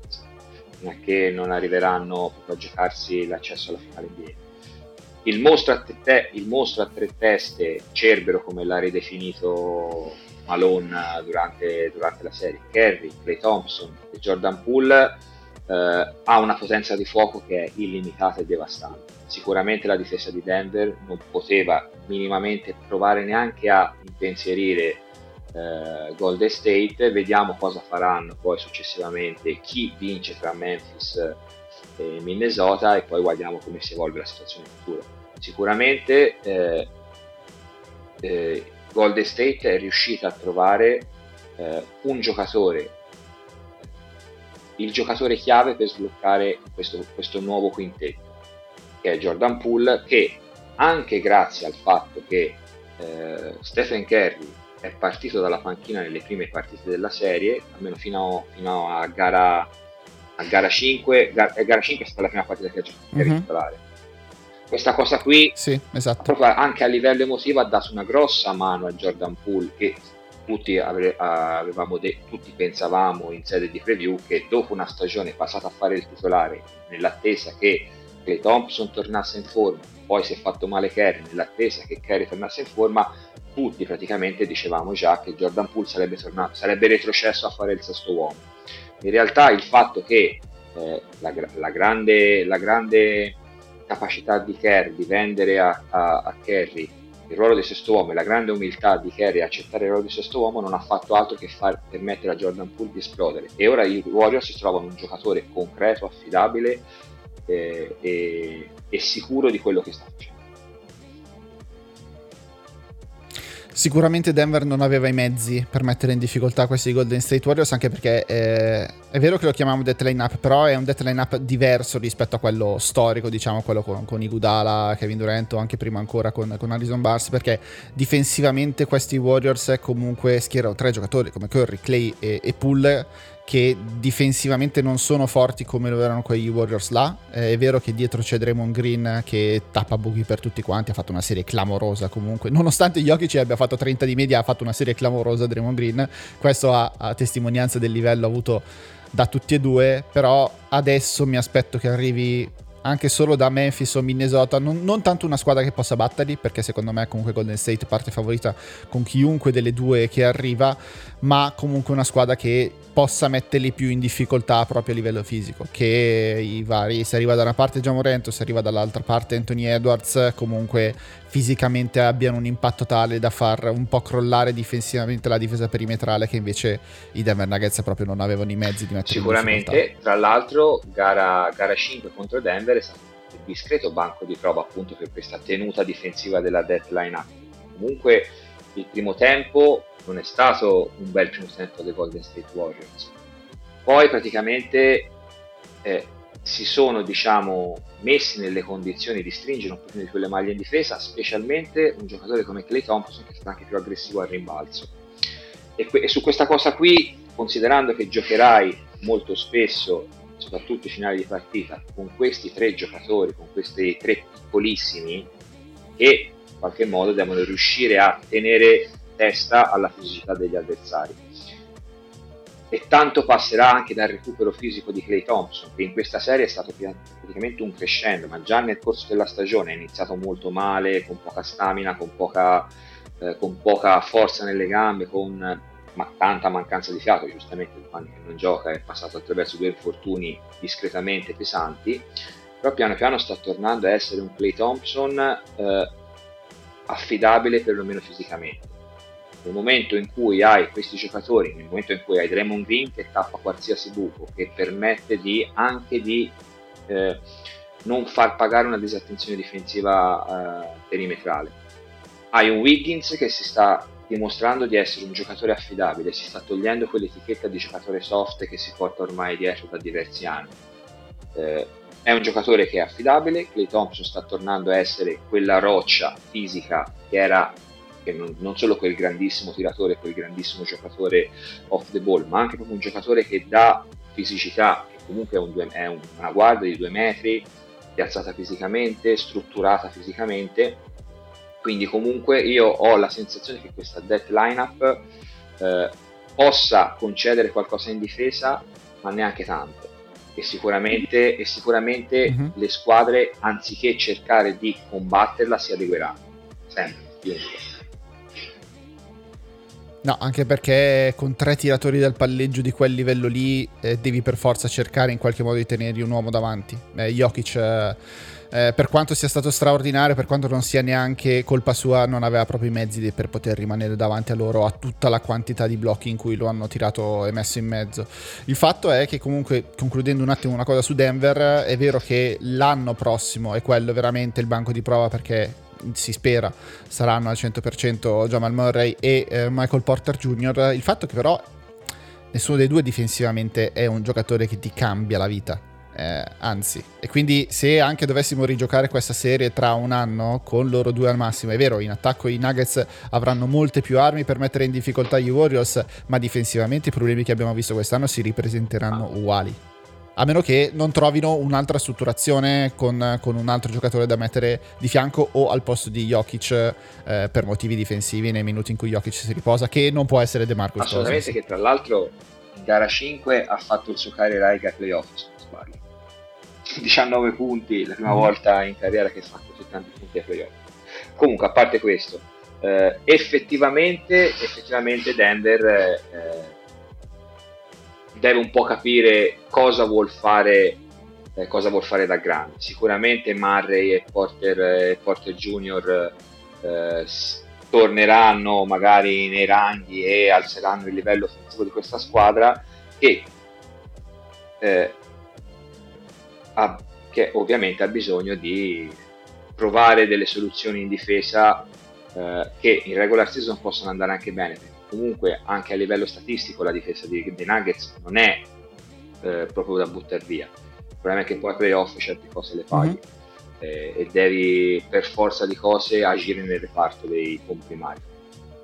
fino a che non arriveranno a giocarsi l'accesso alla finale NBA. Il mostro, a te- il mostro a tre teste, Cerbero come l'ha ridefinito Malone durante, durante la serie, Kerry, Clay Thompson e Jordan Poole, eh, ha una potenza di fuoco che è illimitata e devastante. Sicuramente la difesa di Denver non poteva minimamente provare neanche a impensierire eh, Golden State, vediamo cosa faranno poi successivamente, chi vince tra Memphis e Minnesota e poi guardiamo come si evolve la situazione futura. Sicuramente eh, eh, Golden State è riuscita a trovare eh, un giocatore, il giocatore chiave per sbloccare questo, questo nuovo quintetto, che è Jordan Poole, che anche grazie al fatto che eh, Stephen Curry è partito dalla panchina nelle prime partite della serie, almeno fino, fino a, gara, a gara 5, gara, gara 5 è stata la prima partita che ha giocato mm-hmm. titolare. Questa cosa qui, sì, esatto. anche a livello emotivo, ha dato una grossa mano a Jordan Poole che tutti, avevamo de- tutti pensavamo in sede di preview che dopo una stagione passata a fare il titolare nell'attesa che Clay Thompson tornasse in forma, poi si è fatto male Kerry nell'attesa che Kerry tornasse in forma, tutti praticamente dicevamo già che Jordan Poole sarebbe, tornato, sarebbe retrocesso a fare il sesto uomo. In realtà il fatto che eh, la, la, grande, la, grande, capacità di Kerry di vendere a, a, a Kerry il ruolo di sesto uomo e la grande umiltà di Kerry a accettare il ruolo di sesto uomo non ha fatto altro che far permettere a Jordan Poole di esplodere e ora i Warriors si trovano un giocatore concreto, affidabile eh, e, e sicuro di quello che sta facendo. Sicuramente Denver non aveva i mezzi per mettere in difficoltà questi Golden State Warriors, anche perché eh, è vero che lo chiamiamo death line-up, però è un death line-up diverso rispetto a quello storico, diciamo, quello con, con Igudala, Kevin Durant o anche prima ancora con, con Alison Bars, perché difensivamente questi Warriors comunque schierano tre giocatori come Curry, Clay e, e Poole che difensivamente non sono forti come lo erano quegli Warriors là. Eh, è vero che dietro c'è Draymond Green che tappa buchi per tutti quanti, ha fatto una serie clamorosa comunque. Nonostante Jokic abbia fatto 30 di media, ha fatto una serie clamorosa Draymond Green. Questo ha testimonianza del livello avuto da tutti e due, però adesso mi aspetto che arrivi anche solo da Memphis o Minnesota, non, non, tanto una squadra che possa batterli, perché secondo me comunque Golden State parte favorita con chiunque delle due che arriva, ma comunque una squadra che possa metterli più in difficoltà proprio a livello fisico, che i vari, se arriva da una parte Giamorento, se arriva dall'altra parte Anthony Edwards, comunque fisicamente abbiano un impatto tale da far un po' crollare difensivamente la difesa perimetrale che invece i Denver Nuggets proprio non avevano i mezzi di mettere Sicuramente, tra l'altro gara, gara 5 contro Denver è stato un discreto banco di prova appunto per questa tenuta difensiva della deadline up. Comunque il primo tempo non è stato un bel primo tempo dei Golden State Warriors. Poi praticamente eh, si sono diciamo, messi nelle condizioni di stringere un po' di quelle maglie in difesa, specialmente un giocatore come Clay Thompson che è stato anche più aggressivo al rimbalzo. E, que- e su questa cosa qui, considerando che giocherai molto spesso, soprattutto i finali di partita, con questi tre giocatori, con questi tre piccolissimi, che in qualche modo devono riuscire a tenere testa alla fisicità degli avversari. E tanto passerà anche dal recupero fisico di Clay Thompson, che in questa serie è stato praticamente un crescendo, ma già nel corso della stagione è iniziato molto male, con poca stamina, con poca, eh, con poca forza nelle gambe, con ma tanta mancanza di fiato, giustamente il che non gioca è passato attraverso due infortuni discretamente pesanti, però piano piano sta tornando a essere un Clay Thompson eh, affidabile perlomeno fisicamente nel momento in cui hai questi giocatori, nel momento in cui hai Draymond Green che tappa qualsiasi buco, che permette di, anche di eh, non far pagare una disattenzione difensiva eh, perimetrale, hai un Wiggins che si sta dimostrando di essere un giocatore affidabile, si sta togliendo quell'etichetta di giocatore soft che si porta ormai dietro da diversi anni. Eh, è un giocatore che è affidabile, Clay Thompson sta tornando a essere quella roccia fisica che era che non, non, solo quel grandissimo tiratore, quel grandissimo giocatore off the ball, ma anche proprio un giocatore che dà fisicità, che comunque è, un due, è una guardia di due metri, piazzata fisicamente, strutturata fisicamente. Quindi comunque io ho la sensazione che questa death lineup eh, possa concedere qualcosa in difesa, ma neanche tanto. e sicuramente, e sicuramente Mhm. le squadre anziché cercare di combatterla si adegueranno sempre chiunque. No, anche perché con tre tiratori del palleggio di quel livello lì eh, devi per forza cercare in qualche modo di tenergli un uomo davanti. Eh, Jokic, eh, eh, per quanto sia stato straordinario, per quanto non sia neanche colpa sua, non aveva proprio i mezzi per poter rimanere davanti a loro a tutta la quantità di blocchi in cui lo hanno tirato e messo in mezzo. Il fatto è che comunque, concludendo un attimo una cosa su Denver, è vero che l'anno prossimo è quello veramente il banco di prova perché si spera saranno al 100% Jamal Murray e eh, Michael Porter Jr. Il fatto che però nessuno dei due difensivamente è un giocatore che ti cambia la vita. Eh, anzi, e quindi se anche dovessimo rigiocare questa serie tra un anno con loro due al massimo, è vero, in attacco i Nuggets avranno molte più armi per mettere in difficoltà gli Warriors, ma difensivamente i problemi che abbiamo visto quest'anno si ripresenteranno uguali. A meno che non trovino un'altra strutturazione con, con un altro giocatore da mettere di fianco o al posto di Jokic eh, per motivi difensivi nei minuti in cui Jokic si riposa, che non può essere De Marcus assolutamente Cousins. che tra l'altro in gara 5 ha fatto il suo high ai playoff se non sbaglio 19 punti la prima Mm. volta in carriera che fa così tanti punti ai playoff comunque a parte questo eh, effettivamente effettivamente Denver eh, eh, deve un po' capire cosa vuol fare eh, cosa vuol fare da grande sicuramente Murray e Porter, e Porter Junior eh, torneranno magari nei ranghi e alzeranno il livello offensivo di questa squadra che, eh, ha- che ovviamente ha bisogno di trovare delle soluzioni in difesa eh, che in regular season possono andare anche bene comunque anche a livello statistico la difesa dei, dei Nuggets non è eh, proprio da buttare via. Il problema è che poi ai playoff certe cose le paghi Mhm. eh, e devi per forza di cose agire nel reparto dei comprimari.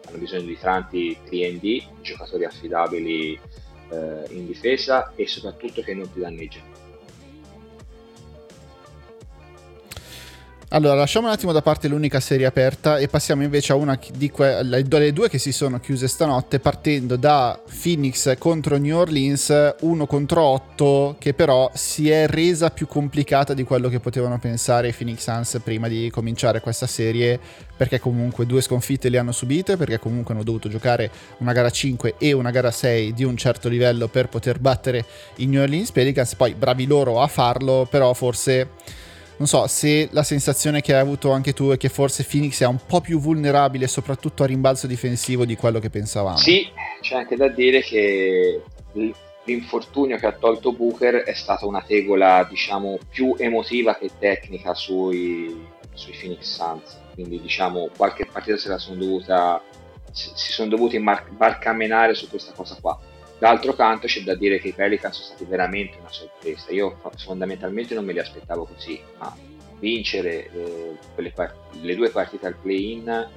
Hanno bisogno di tanti 3D giocatori affidabili eh, in difesa e soprattutto che non ti danneggiano Allora, lasciamo un attimo da parte l'unica serie aperta e passiamo invece a una di quelle le due che si sono chiuse stanotte, partendo da Phoenix contro New Orleans, 1 contro 8, che però si è resa più complicata di quello che potevano pensare i Phoenix Suns prima di cominciare questa serie, perché comunque due sconfitte le hanno subite, perché comunque hanno dovuto giocare una gara 5 e una gara 6 di un certo livello per poter battere i New Orleans Pelicans, poi bravi loro a farlo, però forse non so se la sensazione che hai avuto anche tu è che forse Phoenix è un po' più vulnerabile soprattutto a rimbalzo difensivo di quello che pensavamo. Sì, c'è anche da dire che l'infortunio che ha tolto Booker è stata una tegola, diciamo, più emotiva che tecnica sui, sui Phoenix Suns. Quindi, diciamo, qualche partita se la sono dovuta si sono dovuti barcamenare su questa cosa qua. D'altro canto c'è da dire che i Pelicans sono stati veramente una sorpresa. Io fondamentalmente non me li aspettavo così, ma vincere eh, quelle par- le due partite al play-in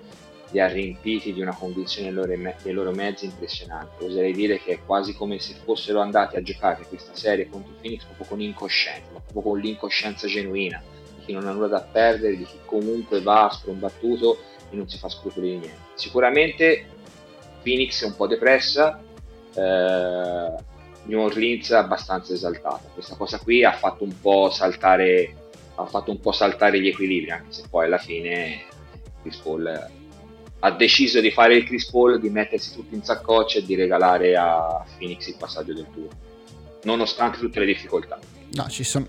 li ha riempiti di una convinzione nei loro, me- nei loro mezzi impressionante. Oserei dire che è quasi come se fossero andati a giocare questa serie contro Phoenix proprio con incoscienza, ma proprio con l'incoscienza genuina di chi non ha nulla da perdere, di chi comunque va sprombattuto e non si fa scrupoli di niente. Sicuramente Phoenix è un po' depressa, eh, New Orleans abbastanza esaltata. Questa cosa qui ha fatto un po' saltare, ha fatto un po' saltare gli equilibri, anche se poi alla fine Chris Paul ha deciso di fare il Chris Paul, di mettersi tutti in saccoccia e di regalare a Phoenix il passaggio del turno, nonostante tutte le difficoltà. No, ci sono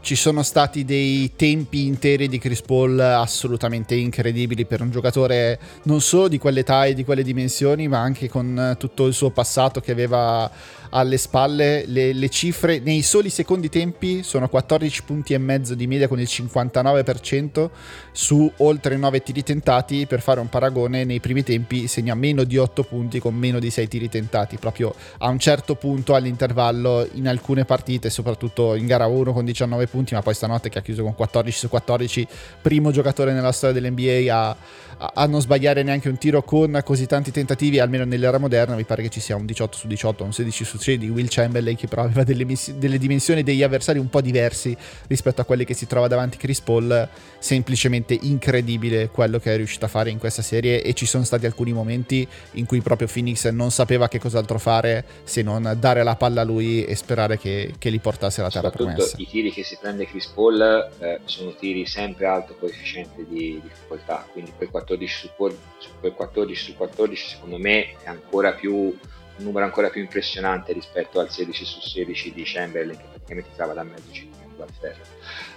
ci sono stati dei tempi interi di Chris Paul assolutamente incredibili per un giocatore non solo di quell'età e di quelle dimensioni, ma anche con tutto il suo passato che aveva alle spalle. Le, le cifre nei soli secondi tempi sono 14 punti e mezzo di media con il 59% su oltre 9 tiri tentati. Per fare un paragone, nei primi tempi segna meno di 8 punti con meno di 6 tiri tentati, proprio a un certo punto all'intervallo in alcune partite, soprattutto in gara 1 con 19 punti, ma poi stanotte che ha chiuso con 14 su 14, primo giocatore nella storia dell'NBA a, a, a non sbagliare neanche un tiro con così tanti tentativi, almeno nell'era moderna mi pare che ci sia un 18 su 18, un 16 su 16 di Will Chamberlain che però aveva delle, miss- delle dimensioni degli avversari un po' diversi rispetto a quelli che si trova davanti Chris Paul, semplicemente incredibile quello che è riuscito a fare in questa serie e ci sono stati alcuni momenti in cui proprio Phoenix non sapeva che cos'altro fare se non dare la palla a lui e sperare che, che li portasse alla terra promessa. I tiri che si prende Chris Paul eh, sono tiri sempre alto coefficiente di difficoltà, quindi quel 14 su, quel 14 su 14 secondo me è ancora più un numero ancora più impressionante rispetto al 16 su 16 di Chamberlain che praticamente stava da mezzo centimetro al ferro.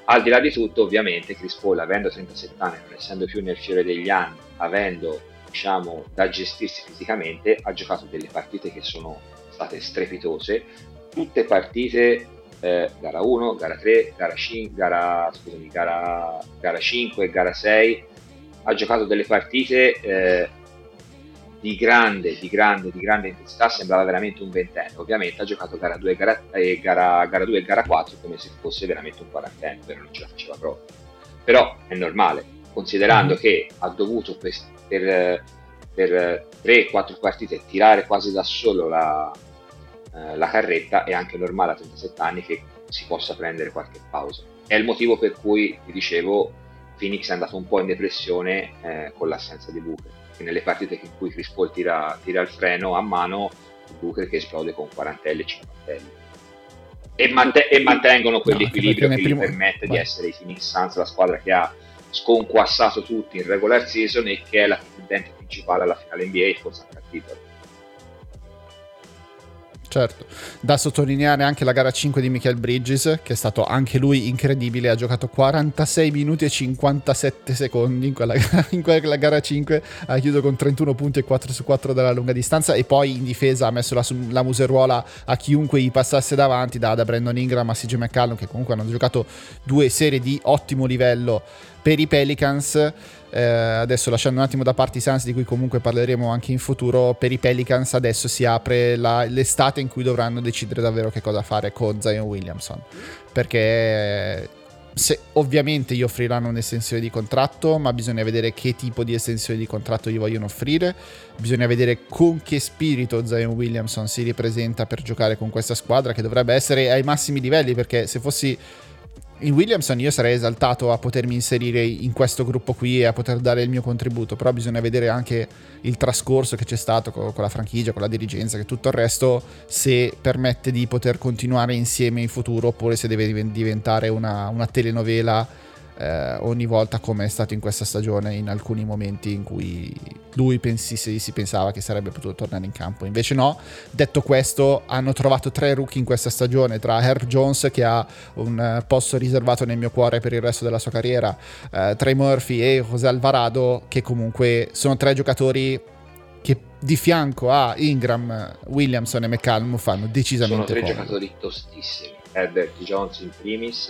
Al di là di tutto, ovviamente, Chris Paul, avendo 37 anni, non essendo più nel fiore degli anni, avendo diciamo da gestirsi fisicamente, ha giocato delle partite che sono state strepitose, tutte partite eh, gara 1, gara 3, gara, 5, gara, scusami, gara, gara 5, gara 6, ha giocato delle partite eh, di grande, di grande, di grande intensità, sembrava veramente un ventenne. Ovviamente ha giocato gara 2 gara, eh, gara, gara 2 e gara 4 come se fosse veramente un quarantenne, però non ce la faceva proprio. Però è normale, considerando mm-hmm. che ha dovuto per, per, per 3-4 partite tirare quasi da solo la, eh, la carretta, è anche normale a 37 anni che si possa prendere qualche pausa. È il motivo per cui, vi dicevo, Phoenix è andato un po' in depressione eh, con l'assenza di Booker. E nelle partite in cui Chris Paul tira, tira, il freno a mano, Booker che esplode con quarantelli e cinquantelli. E, mant- e mantengono quell'equilibrio no, che primo... gli permette Vai. di essere i Phoenix Suns, la squadra che ha sconquassato tutti in regular season e che è la pretendente principale alla finale NBA e forse anche al titolo. Certo, da sottolineare anche la gara 5 di Michael Bridges, che è stato anche lui incredibile, ha giocato 46 minuti e 57 secondi in quella, in quella gara 5, ha chiuso con 31 punti e 4 su 4 dalla lunga distanza e poi in difesa ha messo la, la museruola a chiunque gli passasse davanti, da, da Brandon Ingram a CJ McCallum, che comunque hanno giocato due serie di ottimo livello per i Pelicans. Eh, adesso lasciando un attimo da parte i Suns di cui comunque parleremo anche in futuro, per i Pelicans adesso si apre la, l'estate in cui dovranno decidere davvero che cosa fare con Zion Williamson. Perché se, ovviamente gli offriranno un'estensione di contratto, ma bisogna vedere che tipo di estensione di contratto gli vogliono offrire. Bisogna vedere con che spirito Zion Williamson si ripresenta per giocare con questa squadra, che dovrebbe essere ai massimi livelli. Perché se fossi in Williamson io sarei esaltato a potermi inserire in questo gruppo qui e a poter dare il mio contributo, però bisogna vedere anche il trascorso che c'è stato con, la franchigia, con la dirigenza, che tutto il resto se permette di poter continuare insieme in futuro oppure se deve diventare una, una telenovela eh, ogni volta come è stato in questa stagione in alcuni momenti in cui lui pensi, si pensava che sarebbe potuto tornare in campo. Invece no. Detto questo hanno trovato tre rookie in questa stagione tra Herb Jones che ha un eh, posto riservato nel mio cuore per il resto della sua carriera eh, Trey Murphy e José Alvarado che comunque sono tre giocatori che di fianco a Ingram, Williamson e McCallum fanno decisamente sono tre comodo. giocatori tostissimi. Herbert Jones in primis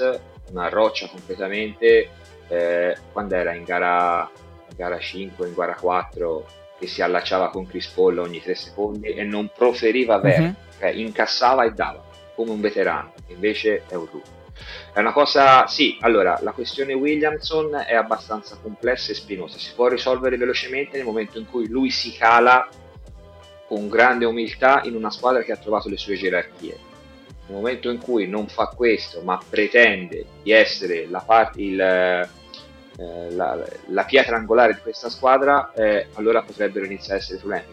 una roccia completamente eh, quando era in gara, in gara 5, in gara 4 che si allacciava con Chris Paul ogni 3 secondi e non proferiva vero, uh-huh. cioè incassava e dava come un veterano, invece è un rookie. È una cosa, sì, allora la questione Williamson è abbastanza complessa e spinosa, si può risolvere velocemente nel momento in cui lui si cala con grande umiltà in una squadra che ha trovato le sue gerarchie nel momento in cui non fa questo ma pretende di essere la, part- il, eh, la, la, pietra angolare di questa squadra eh, allora potrebbero iniziare a essere problemi.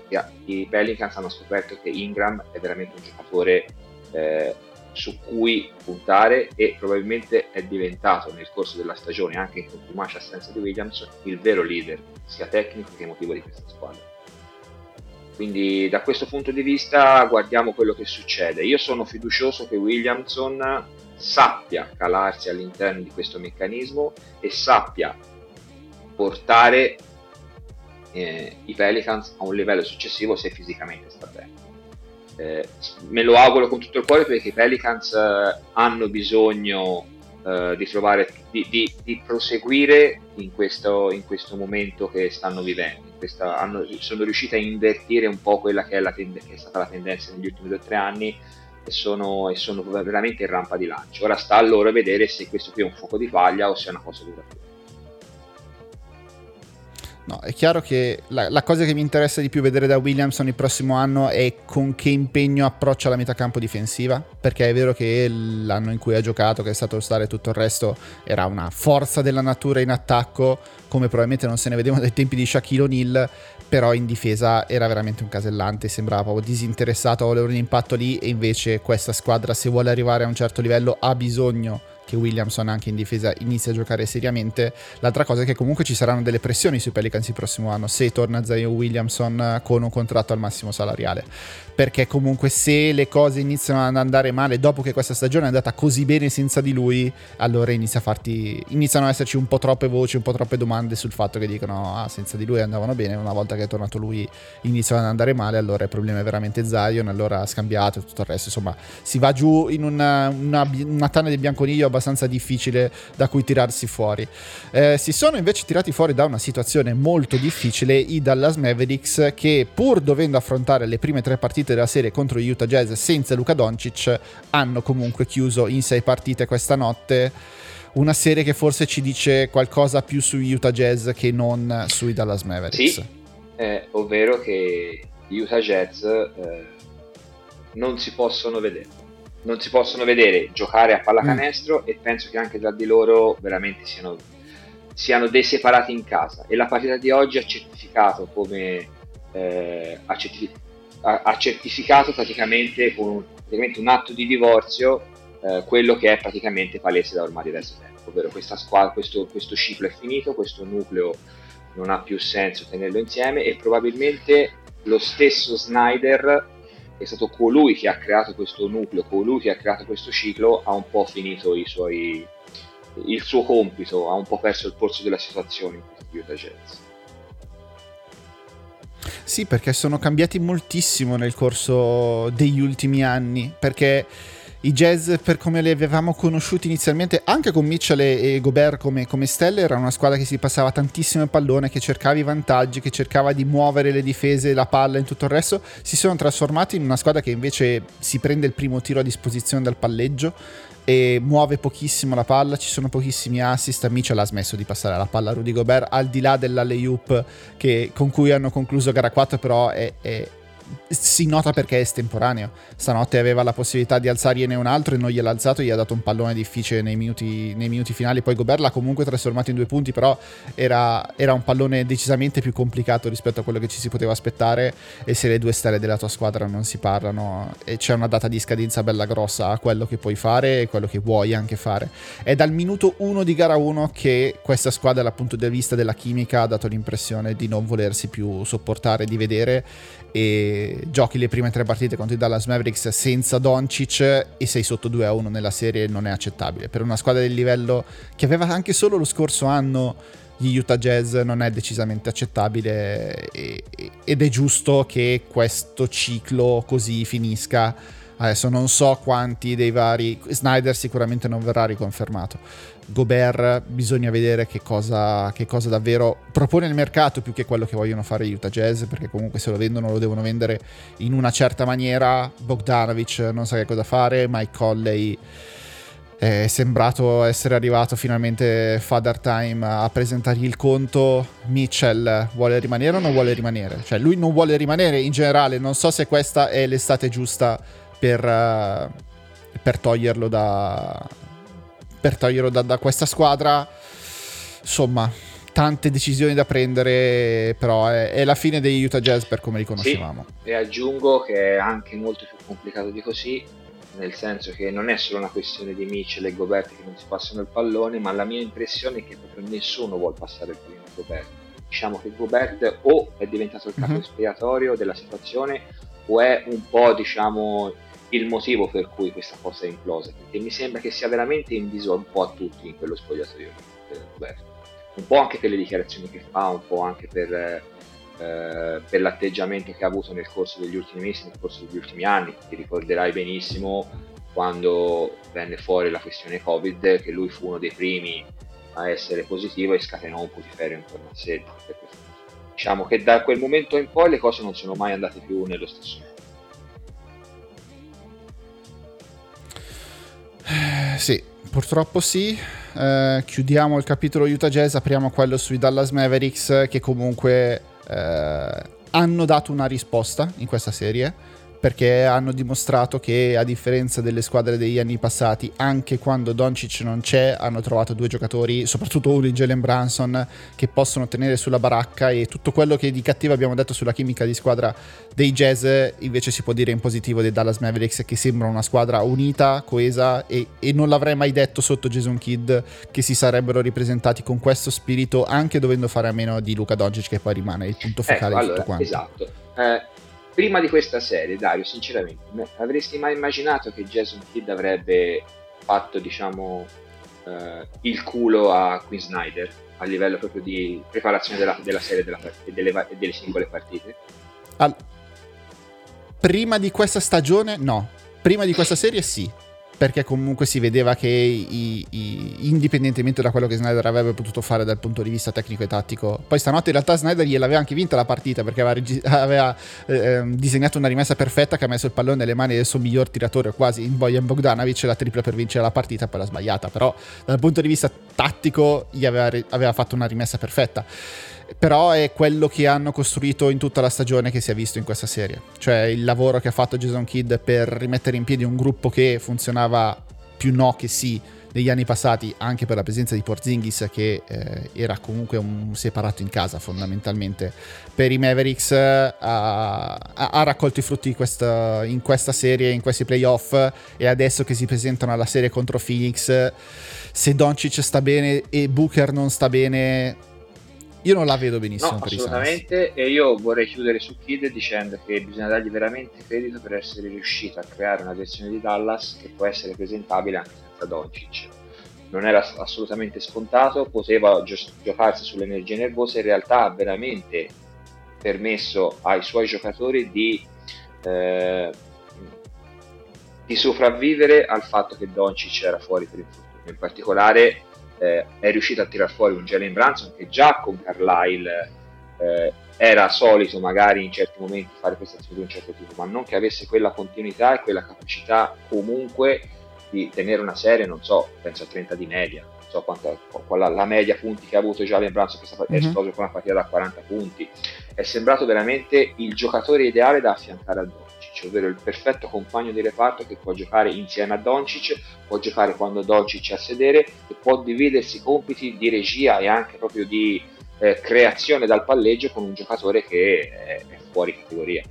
I Pelicans hanno scoperto che Ingram è veramente un giocatore eh, su cui puntare e probabilmente è diventato nel corso della stagione anche in contumacia assenza di Williams il vero leader sia tecnico che emotivo di questa squadra quindi da questo punto di vista guardiamo quello che succede. Io sono fiducioso che Williamson sappia calarsi all'interno di questo meccanismo e sappia portare eh, i Pelicans a un livello successivo se fisicamente sta bene. Eh, me lo auguro con tutto il cuore perché i Pelicans eh, hanno bisogno eh, di trovare di, di, di proseguire in questo, in questo momento che stanno vivendo questa, hanno, sono riusciti a invertire un po' quella che è, tende, che è, stata la tendenza negli ultimi due o tre anni e sono, e sono veramente in rampa di lancio. Ora sta a loro vedere se questo qui è un fuoco di paglia o se è una cosa duratura. No, è chiaro che la, la, cosa che mi interessa di più vedere da Williamson il prossimo anno è con che impegno approccia la metacampo difensiva, perché è vero che l'anno in cui ha giocato, che è stato Star e tutto il resto, era una forza della natura in attacco, come probabilmente non se ne vedevano dai tempi di Shaquille O'Neal, però in difesa era veramente un casellante, sembrava proprio disinteressato a volere un impatto lì e invece questa squadra se vuole arrivare a un certo livello ha bisogno che Williamson anche in difesa inizi a giocare seriamente. L'altra cosa è che comunque ci saranno delle pressioni sui Pelicans il prossimo anno se torna Zion Williamson con un contratto al massimo salariale. Perché comunque se le cose iniziano ad andare male dopo che questa stagione è andata così bene senza di lui, allora inizia a farti, iniziano ad esserci un po' troppe voci, un po' troppe domande sul fatto che dicono ah senza di lui andavano bene, una volta che è tornato lui iniziano ad andare male, allora il problema è veramente Zion, allora ha scambiato e tutto il resto. Insomma si va giù in una, una, una tana di bianconiglio abbastanza abbastanza difficile da cui tirarsi fuori. Eh, si sono invece tirati fuori da una situazione molto difficile i Dallas Mavericks che pur dovendo affrontare le prime tre partite della serie contro gli Utah Jazz senza Luca Doncic hanno comunque chiuso in sei partite questa notte una serie che forse ci dice qualcosa più sugli Utah Jazz che non sui Dallas Mavericks. Sì, eh, ovvero che gli Utah Jazz eh, non si possono vedere non si possono vedere giocare a pallacanestro mm. e penso che anche tra di loro veramente siano, siano dei separati in casa e la partita di oggi ha certificato come eh, ha, certific- ha, ha, certificato praticamente con un, praticamente un atto di divorzio eh, quello che è praticamente palese da ormai diverso tempo ovvero questa squadra, questo, questo ciclo è finito questo nucleo non ha più senso tenerlo insieme e probabilmente lo stesso Snyder è stato colui che ha creato questo nucleo, colui che ha creato questo ciclo, ha un po' finito suoi, il suo compito, ha un po' perso il polso della situazione in questi Utah Jazz. Sì, perché sono cambiati moltissimo nel corso degli ultimi anni, perché i Jazz per come li avevamo conosciuti inizialmente, anche con Mitchell e Gobert come, come stelle, era una squadra che si passava tantissimo il pallone, che cercava i vantaggi, che cercava di muovere le difese, la palla e tutto il resto, si sono trasformati in una squadra che invece si prende il primo tiro a disposizione dal palleggio e muove pochissimo la palla, ci sono pochissimi assist, Mitchell ha smesso di passare la palla a Rudy Gobert, al di là dell'alley-oop con cui hanno concluso gara 4 però è, è si nota perché è estemporaneo. Stanotte aveva la possibilità di alzargliene un altro e non gliel'ha alzato, gli ha dato un pallone difficile nei minuti, nei minuti finali. Poi Gobert l'ha comunque trasformato in due punti, però era, era, un pallone decisamente più complicato rispetto a quello che ci si poteva aspettare. E se le due stelle della tua squadra non si parlano e c'è una data di scadenza bella grossa a quello che puoi fare e quello che vuoi anche fare. È dal minuto 1 di gara 1 che questa squadra, dal punto di vista della chimica, ha dato l'impressione di non volersi più sopportare, di vedere e giochi le prime tre partite contro i Dallas Mavericks senza Doncic e sei sotto 2 a 1 nella serie non è accettabile. Per una squadra del livello che aveva anche solo lo scorso anno gli Utah Jazz non è decisamente accettabile e, ed è giusto che questo ciclo così finisca. Adesso non so quanti dei vari... Snyder sicuramente non verrà riconfermato Gobert bisogna vedere che cosa, che cosa, davvero propone il mercato più che quello che vogliono fare gli Utah Jazz perché comunque se lo vendono lo devono vendere in una certa maniera Bogdanovic non sa che cosa fare Mike Colley è sembrato essere arrivato finalmente Father Time a presentargli il conto Mitchell vuole rimanere o non vuole rimanere cioè lui non vuole rimanere in generale non so se questa è l'estate giusta per, uh, per toglierlo da, per toglierlo da, da questa squadra. Insomma, tante decisioni da prendere, però è, è, la fine degli Utah Jazz per come li conoscevamo. Sì, e aggiungo che è anche molto più complicato di così, nel senso che non è solo una questione di Mitchell e Gobert che non si passano il pallone, ma la mia impressione è che proprio nessuno vuole passare il pallone a Gobert. Diciamo che Gobert o è diventato il capo mm-hmm. espiatorio della situazione o è un po' diciamo il motivo per cui questa cosa è implosa, perché mi sembra che sia veramente inviso un po' a tutti in quello spogliatoio Un po' anche per le dichiarazioni che fa, un po' anche per, eh, per l'atteggiamento che ha avuto nel corso degli ultimi mesi, nel corso degli ultimi anni. Ti ricorderai benissimo quando venne fuori la questione Covid, che lui fu uno dei primi a essere positivo e scatenò un putiferio intorno a sé. Diciamo che da quel momento in poi le cose non sono mai andate più nello stesso modo. sì, purtroppo sì. Eh, chiudiamo il capitolo Utah Jazz, apriamo quello sui Dallas Mavericks che comunque eh, hanno dato una risposta in questa serie perché hanno dimostrato che a differenza delle squadre degli anni passati, anche quando Doncic non c'è, hanno trovato due giocatori, soprattutto uno in Jalen Branson, che possono tenere sulla baracca e tutto quello che di cattivo abbiamo detto sulla chimica di squadra dei Jazz invece si può dire in positivo dei Dallas Mavericks che sembra una squadra unita, coesa e, e non l'avrei mai detto sotto Jason Kidd che si sarebbero ripresentati con questo spirito anche dovendo fare a meno di Luca Doncic che poi rimane il punto focale ecco, di tutto allora, quanto. Esatto. Eh, prima di questa serie, Dario, sinceramente, avresti mai immaginato che Jason Kidd avrebbe fatto, diciamo, eh, il culo a Queen Snyder a livello proprio di preparazione della, della serie della, e delle, delle, singole partite? All- prima di questa stagione, no. Prima di questa serie, sì perché comunque si vedeva che i, i, indipendentemente da quello che Snyder avrebbe potuto fare dal punto di vista tecnico e tattico, poi stanotte in realtà Snyder gliel'aveva anche vinta la partita perché aveva, regi- aveva eh, ehm, disegnato una rimessa perfetta che ha messo il pallone nelle mani del suo miglior tiratore quasi in Bojan Bogdanovic la tripla per vincere la partita poi l'ha sbagliata, però dal punto di vista tattico gli aveva, aveva fatto una rimessa perfetta però è quello che hanno costruito in tutta la stagione che si è visto in questa serie. Cioè il lavoro che ha fatto Jason Kidd per rimettere in piedi un gruppo che funzionava più no che sì negli anni passati, anche per la presenza di Porzingis che eh, era comunque un separato in casa fondamentalmente. Per i Mavericks eh, ha, ha, raccolto i frutti questa, in questa serie, in questi playoff e adesso che si presentano alla serie contro Phoenix, se Doncic sta bene e Booker non sta bene io non la vedo benissimo. No, assolutamente. E io vorrei chiudere su Kid dicendo che bisogna dargli veramente credito per essere riuscito a creare una versione di Dallas che può essere presentabile anche senza Doncic. Non era assolutamente scontato, poteva gio- giocarsi sulle energie nervose, in realtà ha veramente permesso ai suoi giocatori di, eh, di sopravvivere al fatto che Doncic era fuori per il futuro. In particolare eh, è riuscito a tirar fuori un Jalen Branson che già con Carlisle eh, era solito magari in certi momenti fare prestazioni di un certo tipo, ma non che avesse quella continuità e quella capacità comunque di tenere una serie, non so, penso a 30 di media, non so quanta, qual la media punti che ha avuto Jalen Branson che mm-hmm. è esploso con una partita da 40 punti, è sembrato veramente il giocatore ideale da affiancare a Doncic Doncic, ovvero il perfetto compagno di reparto che può giocare insieme a Doncic, può giocare quando Doncic è a sedere e può dividersi compiti di regia e anche proprio di eh, creazione dal palleggio con un giocatore che è, è fuori categoria.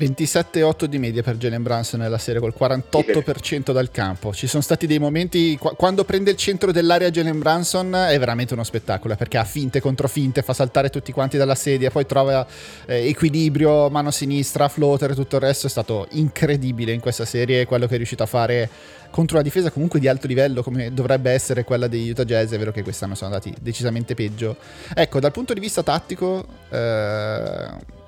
27,8 di media per Jalen Brunson nella serie col 48% dal campo. Ci sono stati dei momenti quando prende il centro dell'area Jalen Brunson è veramente uno spettacolo perché ha finte contro finte, fa saltare tutti quanti dalla sedia, poi trova eh, equilibrio, mano sinistra, floater, tutto il resto è stato incredibile in questa serie quello che è riuscito a fare contro una difesa comunque di alto livello come dovrebbe essere quella degli Utah Jazz, è vero che quest'anno sono andati decisamente peggio. Ecco, dal punto di vista tattico eh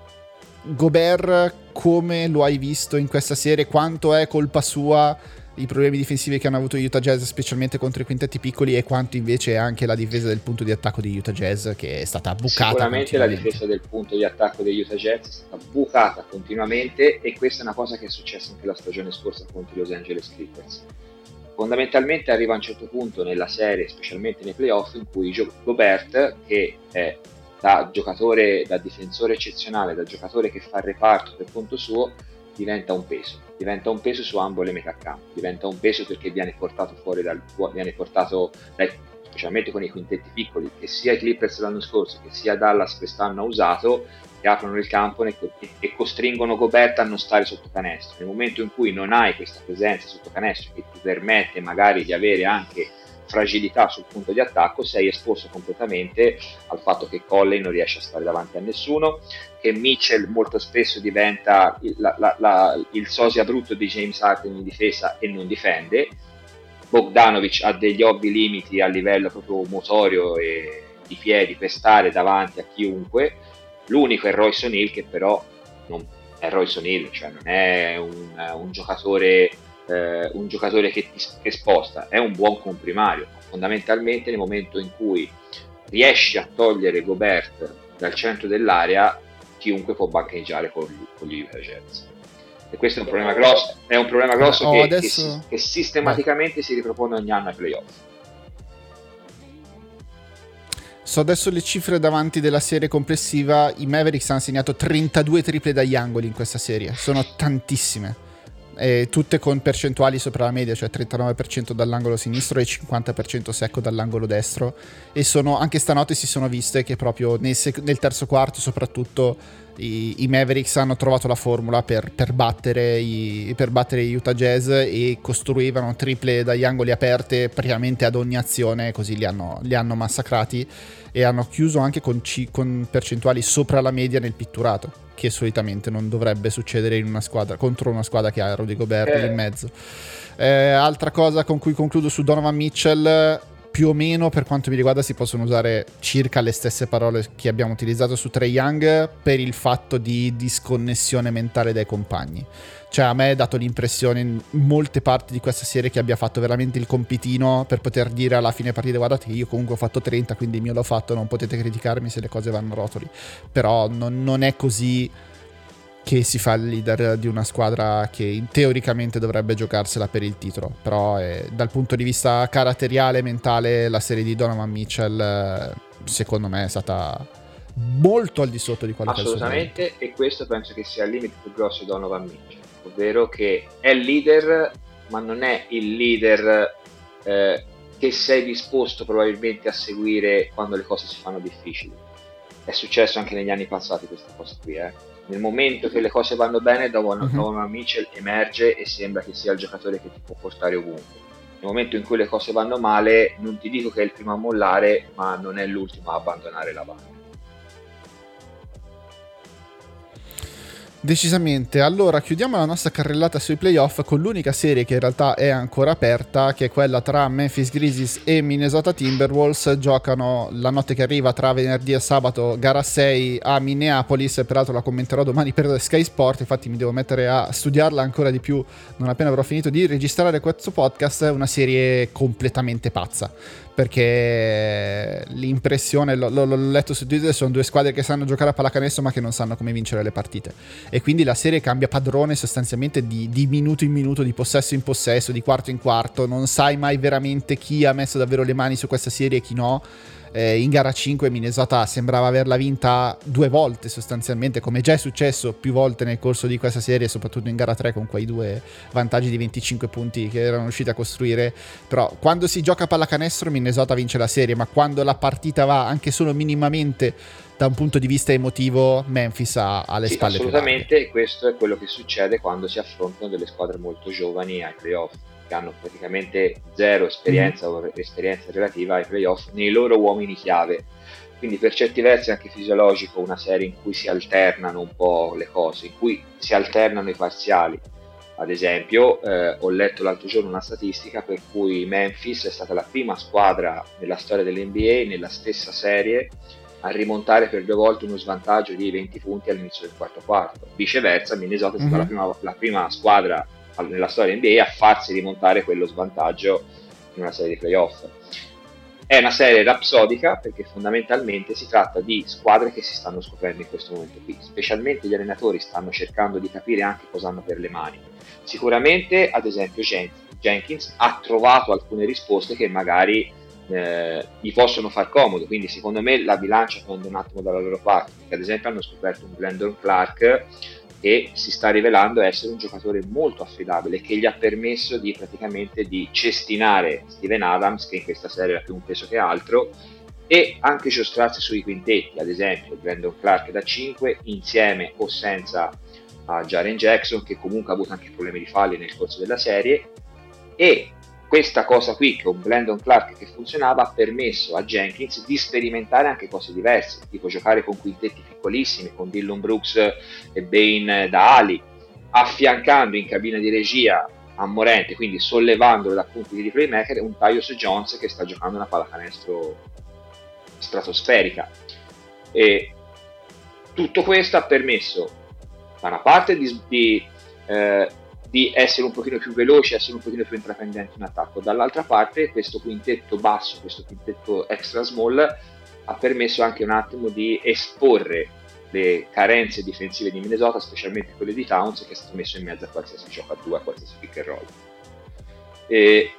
Gobert come lo hai visto in questa serie? Quanto è colpa sua i problemi difensivi che hanno avuto gli Utah Jazz, specialmente contro i quintetti piccoli, e quanto invece è anche la difesa del punto di attacco di Utah Jazz che è stata bucata. Sicuramente la difesa del punto di attacco degli Utah Jazz è stata bucata continuamente e questa è una cosa che è successa anche la stagione scorsa contro i Los Angeles Clippers. Fondamentalmente arriva a un certo punto nella serie, specialmente nei playoff, in cui Gobert, che è da giocatore, da difensore eccezionale, da giocatore che fa il reparto per conto suo, diventa un peso. Diventa un peso su ambo le metà campo, diventa un peso perché viene portato fuori dal viene portato dai, specialmente con i quintetti piccoli, che sia i Clippers l'anno scorso, che sia Dallas quest'anno ha usato, che aprono il campo e costringono Gobert a non stare sotto canestro. Nel momento in cui non hai questa presenza sotto canestro che ti permette magari di avere anche fragilità sul punto di attacco sei esposto completamente al fatto che Colley non riesce a stare davanti a nessuno, che Mitchell molto spesso diventa il, la, la, la, il sosia brutto di James Harden in difesa e non difende, Bogdanovic ha degli ovvi limiti a livello proprio motorio e di piedi per stare davanti a chiunque, l'unico è Royce O'Neill che però non è Royce O'Neill, cioè non è un, un giocatore eh, un giocatore che, ti, che sposta, è un buon comprimario. Fondamentalmente nel momento in cui riesci a togliere Gobert dal centro dell'area, chiunque può bancheggiare con, con gli Utah Jazz. E questo è un problema grosso, è un problema grosso Oh, che, adesso- che- che sistematicamente si ripropone ogni anno ai playoff. So adesso le cifre davanti della serie complessiva. I Mavericks hanno segnato 32 triple dagli angoli in questa serie. Sono tantissime. E tutte con percentuali sopra la media, cioè 39% dall'angolo sinistro e 50% secco dall'angolo destro. E sono, anche stanotte si sono viste che proprio nel, sec- nel terzo quarto, soprattutto, i, i Mavericks hanno trovato la formula per, per battere i, per battere gli Utah Jazz e costruivano triple dagli angoli aperte praticamente ad ogni azione, così li hanno, li hanno massacrati e hanno chiuso anche con, ci- con percentuali sopra la media nel pitturato, che solitamente non dovrebbe succedere in una squadra, contro una squadra che ha Rudy Gobert Eh. in mezzo. Eh, altra cosa con cui concludo su Donovan Mitchell, più o meno per quanto mi riguarda si possono usare circa le stesse parole che abbiamo utilizzato su Trey Young per il fatto di disconnessione mentale dai compagni. Cioè a me è dato l'impressione in molte parti di questa serie che abbia fatto veramente il compitino per poter dire alla fine partita guardate che io comunque ho fatto 30 quindi il mio l'ho fatto non potete criticarmi se le cose vanno rotoli. Però non, non è così che si fa il leader di una squadra che teoricamente dovrebbe giocarsela per il titolo. Però eh, dal punto di vista caratteriale, mentale, la serie di Donovan Mitchell eh, secondo me è stata molto al di sotto di quello che è. Assolutamente, e questo penso che sia il limite più grosso di Donovan Mitchell, ovvero che è leader, ma non è il leader eh, che sei disposto probabilmente a seguire quando le cose si fanno difficili. È successo anche negli anni passati questa cosa qui, eh. Nel momento che le cose vanno bene, Donovan Mhm. Donovan Mitchell emerge e sembra che sia il giocatore che ti può portare ovunque. Nel momento in cui le cose vanno male, non ti dico che è il primo a mollare, ma non è l'ultimo a abbandonare la barca. Decisamente. Allora, chiudiamo la nostra carrellata sui playoff con l'unica serie che in realtà è ancora aperta, che è quella tra Memphis Grizzlies e Minnesota Timberwolves. Giocano la notte che arriva tra venerdì e sabato, gara 6 a Minneapolis. Peraltro la commenterò domani per Sky Sport. Infatti, mi devo mettere a studiarla ancora di più non appena avrò finito di registrare questo podcast. Una serie completamente pazza perché l'impressione, l'ho, l'ho- l'ho letto su Twitter, sono due squadre che sanno giocare a pallacanestro ma che non sanno come vincere le partite. E quindi la serie cambia padrone sostanzialmente di, di minuto in minuto, di possesso in possesso, di quarto in quarto. Non sai mai veramente chi ha messo davvero le mani su questa serie e chi no. Eh, in gara 5 Minnesota sembrava averla vinta due volte sostanzialmente, come già è successo più volte nel corso di questa serie, soprattutto in gara 3 con quei due vantaggi di 25 punti che erano riusciti a costruire. Però quando si gioca a pallacanestro Minnesota vince la serie, ma quando la partita va anche solo minimamente da un punto di vista emotivo, Memphis ha, ha le Sì, spalle più larghe. assolutamente, questo è quello che succede quando si affrontano delle squadre molto giovani ai playoff, che hanno praticamente zero esperienza Mhm. o esperienza relativa ai playoff nei loro uomini chiave. Quindi per certi versi è anche fisiologico una serie in cui si alternano un po' le cose, in cui si alternano i parziali. Ad esempio, eh, ho letto l'altro giorno una statistica per cui Memphis è stata la prima squadra nella storia dell'NBA, nella stessa serie, a rimontare per due volte uno svantaggio di 20 punti all'inizio del quarto quarto. Viceversa, Minnesota è stata Mhm. la, prima, la prima squadra nella storia NBA a farsi rimontare quello svantaggio in una serie di playoff. È una serie rapsodica perché fondamentalmente si tratta di squadre che si stanno scoprendo in questo momento qui, specialmente gli allenatori stanno cercando di capire anche cosa hanno per le mani. Sicuramente, ad esempio, Jen- Jenkins ha trovato alcune risposte che magari eh, gli possono far comodo, quindi secondo me la bilancia pende un attimo dalla loro parte, perché ad esempio hanno scoperto un Brandon Clark che si sta rivelando essere un giocatore molto affidabile che gli ha permesso di praticamente di cestinare Steven Adams che in questa serie era più un peso che altro e anche giostrarsi sui quintetti ad esempio Brandon Clark da 5 insieme o senza a Jaren Jackson che comunque ha avuto anche problemi di falli nel corso della serie e questa cosa qui con Brandon Clark che funzionava ha permesso a Jenkins di sperimentare anche cose diverse, tipo giocare con quintetti piccolissimi, con Dillon Brooks e Bane da ali, affiancando in cabina di regia a Morente, quindi sollevandolo da punti di playmaker, un Tyus Jones che sta giocando una pallacanestro stratosferica. E tutto questo ha permesso da una parte di, di eh, di essere un pochino più veloci, essere un pochino più intraprendenti in attacco. Dall'altra parte questo quintetto basso, questo quintetto extra small ha permesso anche un attimo di esporre le carenze difensive di Minnesota, specialmente quelle di Towns, che è stato messo in mezzo a qualsiasi gioco a due, a qualsiasi pick and roll. E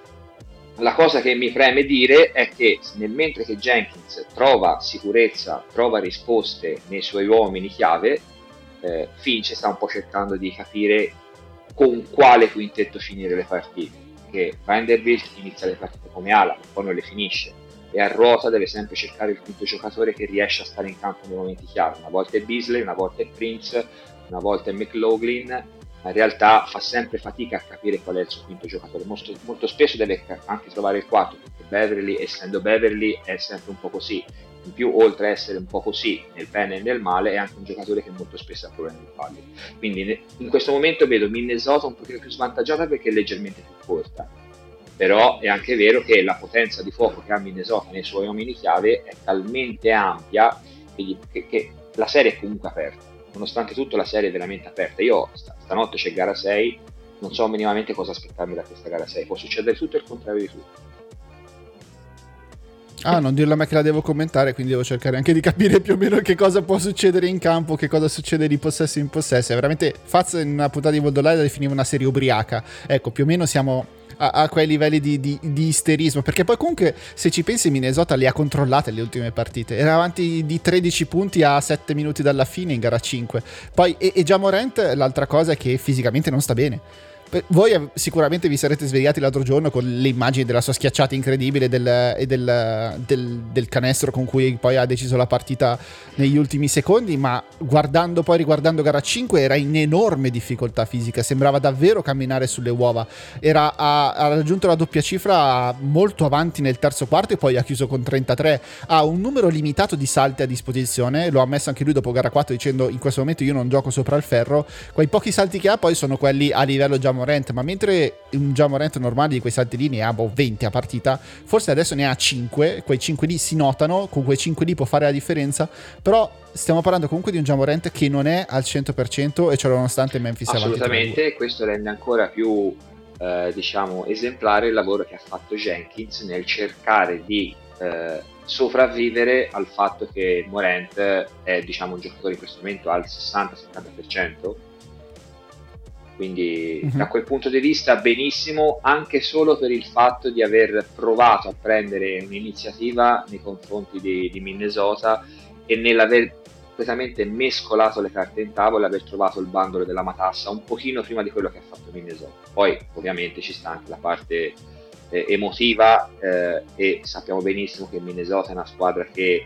la cosa che mi preme dire è che nel mentre che Jenkins trova sicurezza, trova risposte nei suoi uomini chiave, eh, Finch sta un po' cercando di capire con quale quintetto finire le partite. Che Vanderbilt inizia le partite come ala, poi non le finisce. E a ruota deve sempre cercare il quinto giocatore che riesce a stare in campo nei momenti chiave. Una volta è Beasley, una volta è Prince, una volta è McLaughlin, ma in realtà fa sempre fatica a capire qual è il suo quinto giocatore. Molto, molto spesso deve anche trovare il quarto, perché Beverly, essendo Beverly, è sempre un po' così in più oltre a essere un po' così nel bene e nel male è anche un giocatore che molto spesso ha problemi di falli quindi in questo momento vedo Minnesota un pochino più svantaggiata perché è leggermente più corta. Però è anche vero che la potenza di fuoco che ha Minnesota nei suoi uomini chiave è talmente ampia che, che la serie è comunque aperta. Nonostante tutto la serie è veramente aperta. Io st- stanotte c'è gara 6 non so minimamente cosa aspettarmi da questa gara 6 può succedere tutto e il contrario di tutto Ah, non dirlo a me che la devo commentare, quindi devo cercare anche di capire più o meno che cosa può succedere in campo, che cosa succede di possesso in possesso. È veramente Faz in una puntata di Voldolai la definiva una serie ubriaca. Ecco, più o meno siamo a, a quei livelli di, di, di, isterismo. Perché poi comunque, se ci pensi, Minnesota le ha controllate le ultime partite. Era avanti di 13 punti a 7 minuti dalla fine in gara 5. Poi, e, e già Morant, l'altra cosa è che fisicamente non sta bene voi sicuramente vi sarete svegliati l'altro giorno con le immagini della sua schiacciata incredibile del, e del, del, del, canestro con cui poi ha deciso la partita negli ultimi secondi, ma guardando poi, riguardando gara 5, era in enorme difficoltà fisica, sembrava davvero camminare sulle uova, era, ha, ha raggiunto la doppia cifra molto avanti nel terzo quarto e poi ha chiuso con 33, ha un numero limitato di salti a disposizione, lo ha messo anche lui dopo gara 4 dicendo in questo momento io non gioco sopra il ferro, quei pochi salti che ha poi sono quelli a livello già Jamorant, ma mentre un Jamorant normale di quei salti ne ha boh, 20 a partita, forse adesso ne ha 5, quei 5 lì si notano, con quei 5 lì può fare la differenza, però stiamo parlando comunque di un Jamorant che non è al 100% e ciò nonostante Memphis Assolutamente, questo rende ancora più eh, diciamo esemplare il lavoro che ha fatto Jenkins nel cercare di eh, sopravvivere al fatto che Morant è diciamo un giocatore in questo momento al 60-70% quindi uh-huh. da quel punto di vista benissimo anche solo per il fatto di aver provato a prendere un'iniziativa nei confronti di, di Minnesota e nell'aver completamente mescolato le carte in tavola e aver trovato il bandolo della matassa un pochino prima di quello che ha fatto Minnesota. Poi ovviamente ci sta anche la parte eh, emotiva eh, e sappiamo benissimo che Minnesota è una squadra che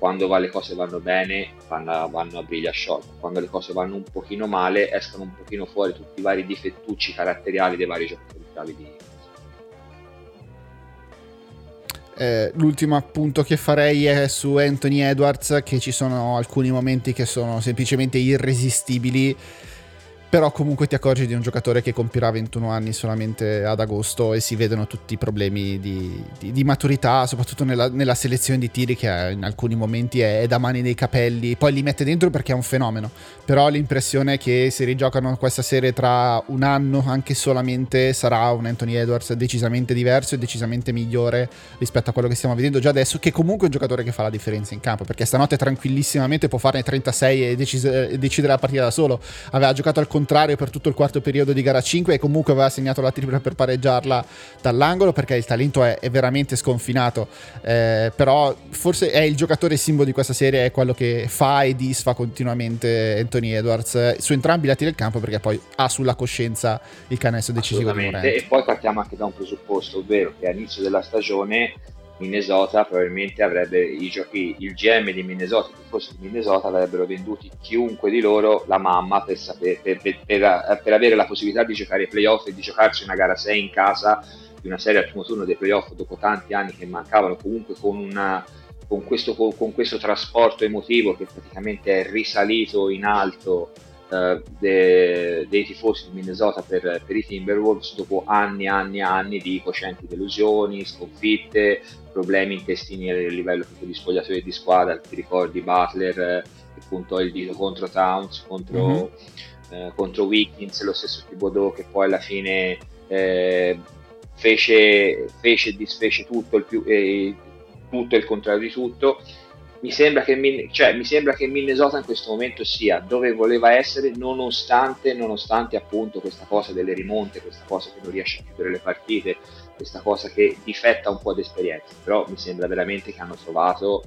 quando le cose vanno bene vanno, vanno a briglia sciolta, quando le cose vanno un pochino male escono un pochino fuori tutti i vari difettucci caratteriali dei vari giocatori di eh, l'ultimo appunto che farei è su Anthony Edwards che ci sono alcuni momenti che sono semplicemente irresistibili però comunque ti accorgi di un giocatore che compirà 21 anni solamente ad agosto e si vedono tutti i problemi di, di, di maturità, soprattutto nella, nella, selezione di tiri che in alcuni momenti è, è, da mani nei capelli, poi li mette dentro perché è un fenomeno, però l'impressione è che se rigiocano questa serie tra un anno anche solamente sarà un Anthony Edwards decisamente diverso e decisamente migliore rispetto a quello che stiamo vedendo già adesso, che comunque è un giocatore che fa la differenza in campo, perché stanotte tranquillissimamente può farne 36 e decidere, decidere la partita da solo, aveva giocato al per tutto il quarto periodo di gara 5 e comunque aveva segnato la tripla per pareggiarla dall'angolo perché il talento è, è veramente sconfinato. Eh, però forse è il giocatore simbolo di questa serie, è quello che fa e disfa continuamente Anthony Edwards eh, su entrambi i lati del campo perché poi ha sulla coscienza il canestro decisivo di Morant. E poi partiamo anche da un presupposto, ovvero che all'inizio della stagione Minnesota probabilmente avrebbe i giochi, il GM di Minnesota, i tifosi di Minnesota avrebbero venduti chiunque di loro la mamma per, sapere, per, per, per, avere la possibilità di giocare ai playoff e di giocarsi una gara 6 in casa di una serie al primo turno dei playoff dopo tanti anni che mancavano comunque con, una, con, questo, con questo trasporto emotivo che praticamente è risalito in alto Uh, de, dei tifosi di Minnesota per, per, i Timberwolves dopo anni e anni e anni di coscienti delusioni, sconfitte, problemi intestini a livello di spogliatoio di squadra, ti ricordi Butler eh, che puntò il dito contro Towns, contro, mm-hmm. eh, contro Wiggins, lo stesso Thibodeau che poi alla fine eh, fece, fece e disfece tutto il, più, eh, tutto il contrario di tutto mi sembra, che, cioè, mi sembra che Minnesota in questo momento sia dove voleva essere nonostante, nonostante appunto questa cosa delle rimonte, questa cosa che non riesce a chiudere le partite, questa cosa che difetta un po' di esperienza, però mi sembra veramente che hanno trovato,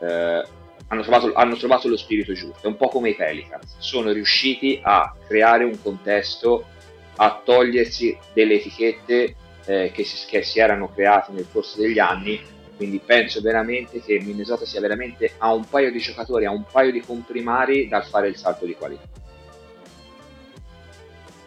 eh, hanno trovato, hanno trovato lo spirito giusto, è un po' come i Pelicans, sono riusciti a creare un contesto, a togliersi delle etichette eh, che, si, che si erano create nel corso degli anni quindi penso veramente che Minnesota sia veramente a un paio di giocatori, a un paio di comprimari dal fare il salto di qualità.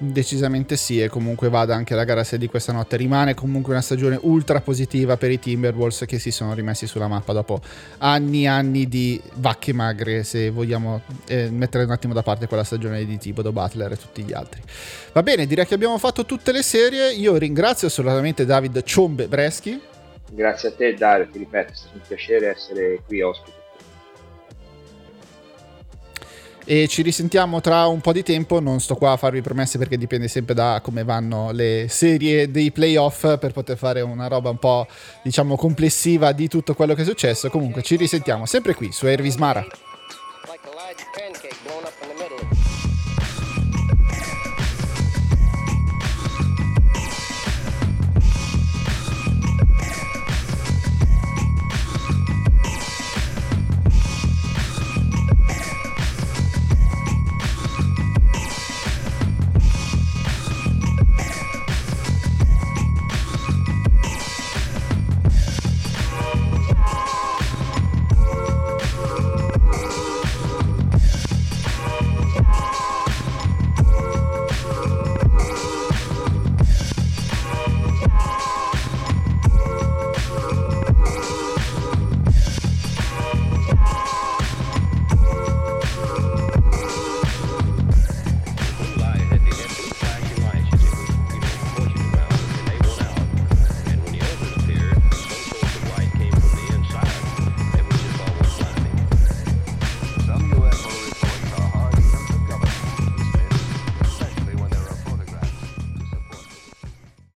Decisamente sì, e comunque vada anche la gara 6 di questa notte. Rimane comunque una stagione ultra positiva per i Timberwolves che si sono rimessi sulla mappa dopo anni e anni di vacche magre, se vogliamo eh, mettere un attimo da parte quella stagione di Thibodeau, Butler e tutti gli altri. Va bene, direi che abbiamo fatto tutte le serie. Io ringrazio assolutamente David Ciombe Breschi Grazie a te Dario, ti ripeto, è stato un piacere essere qui ospite. E ci risentiamo tra un po' di tempo, non sto qua a farvi promesse perché dipende sempre da come vanno le serie dei playoff per poter fare una roba un po' diciamo complessiva di tutto quello che è successo, comunque ci risentiamo sempre qui su Ervis Mara.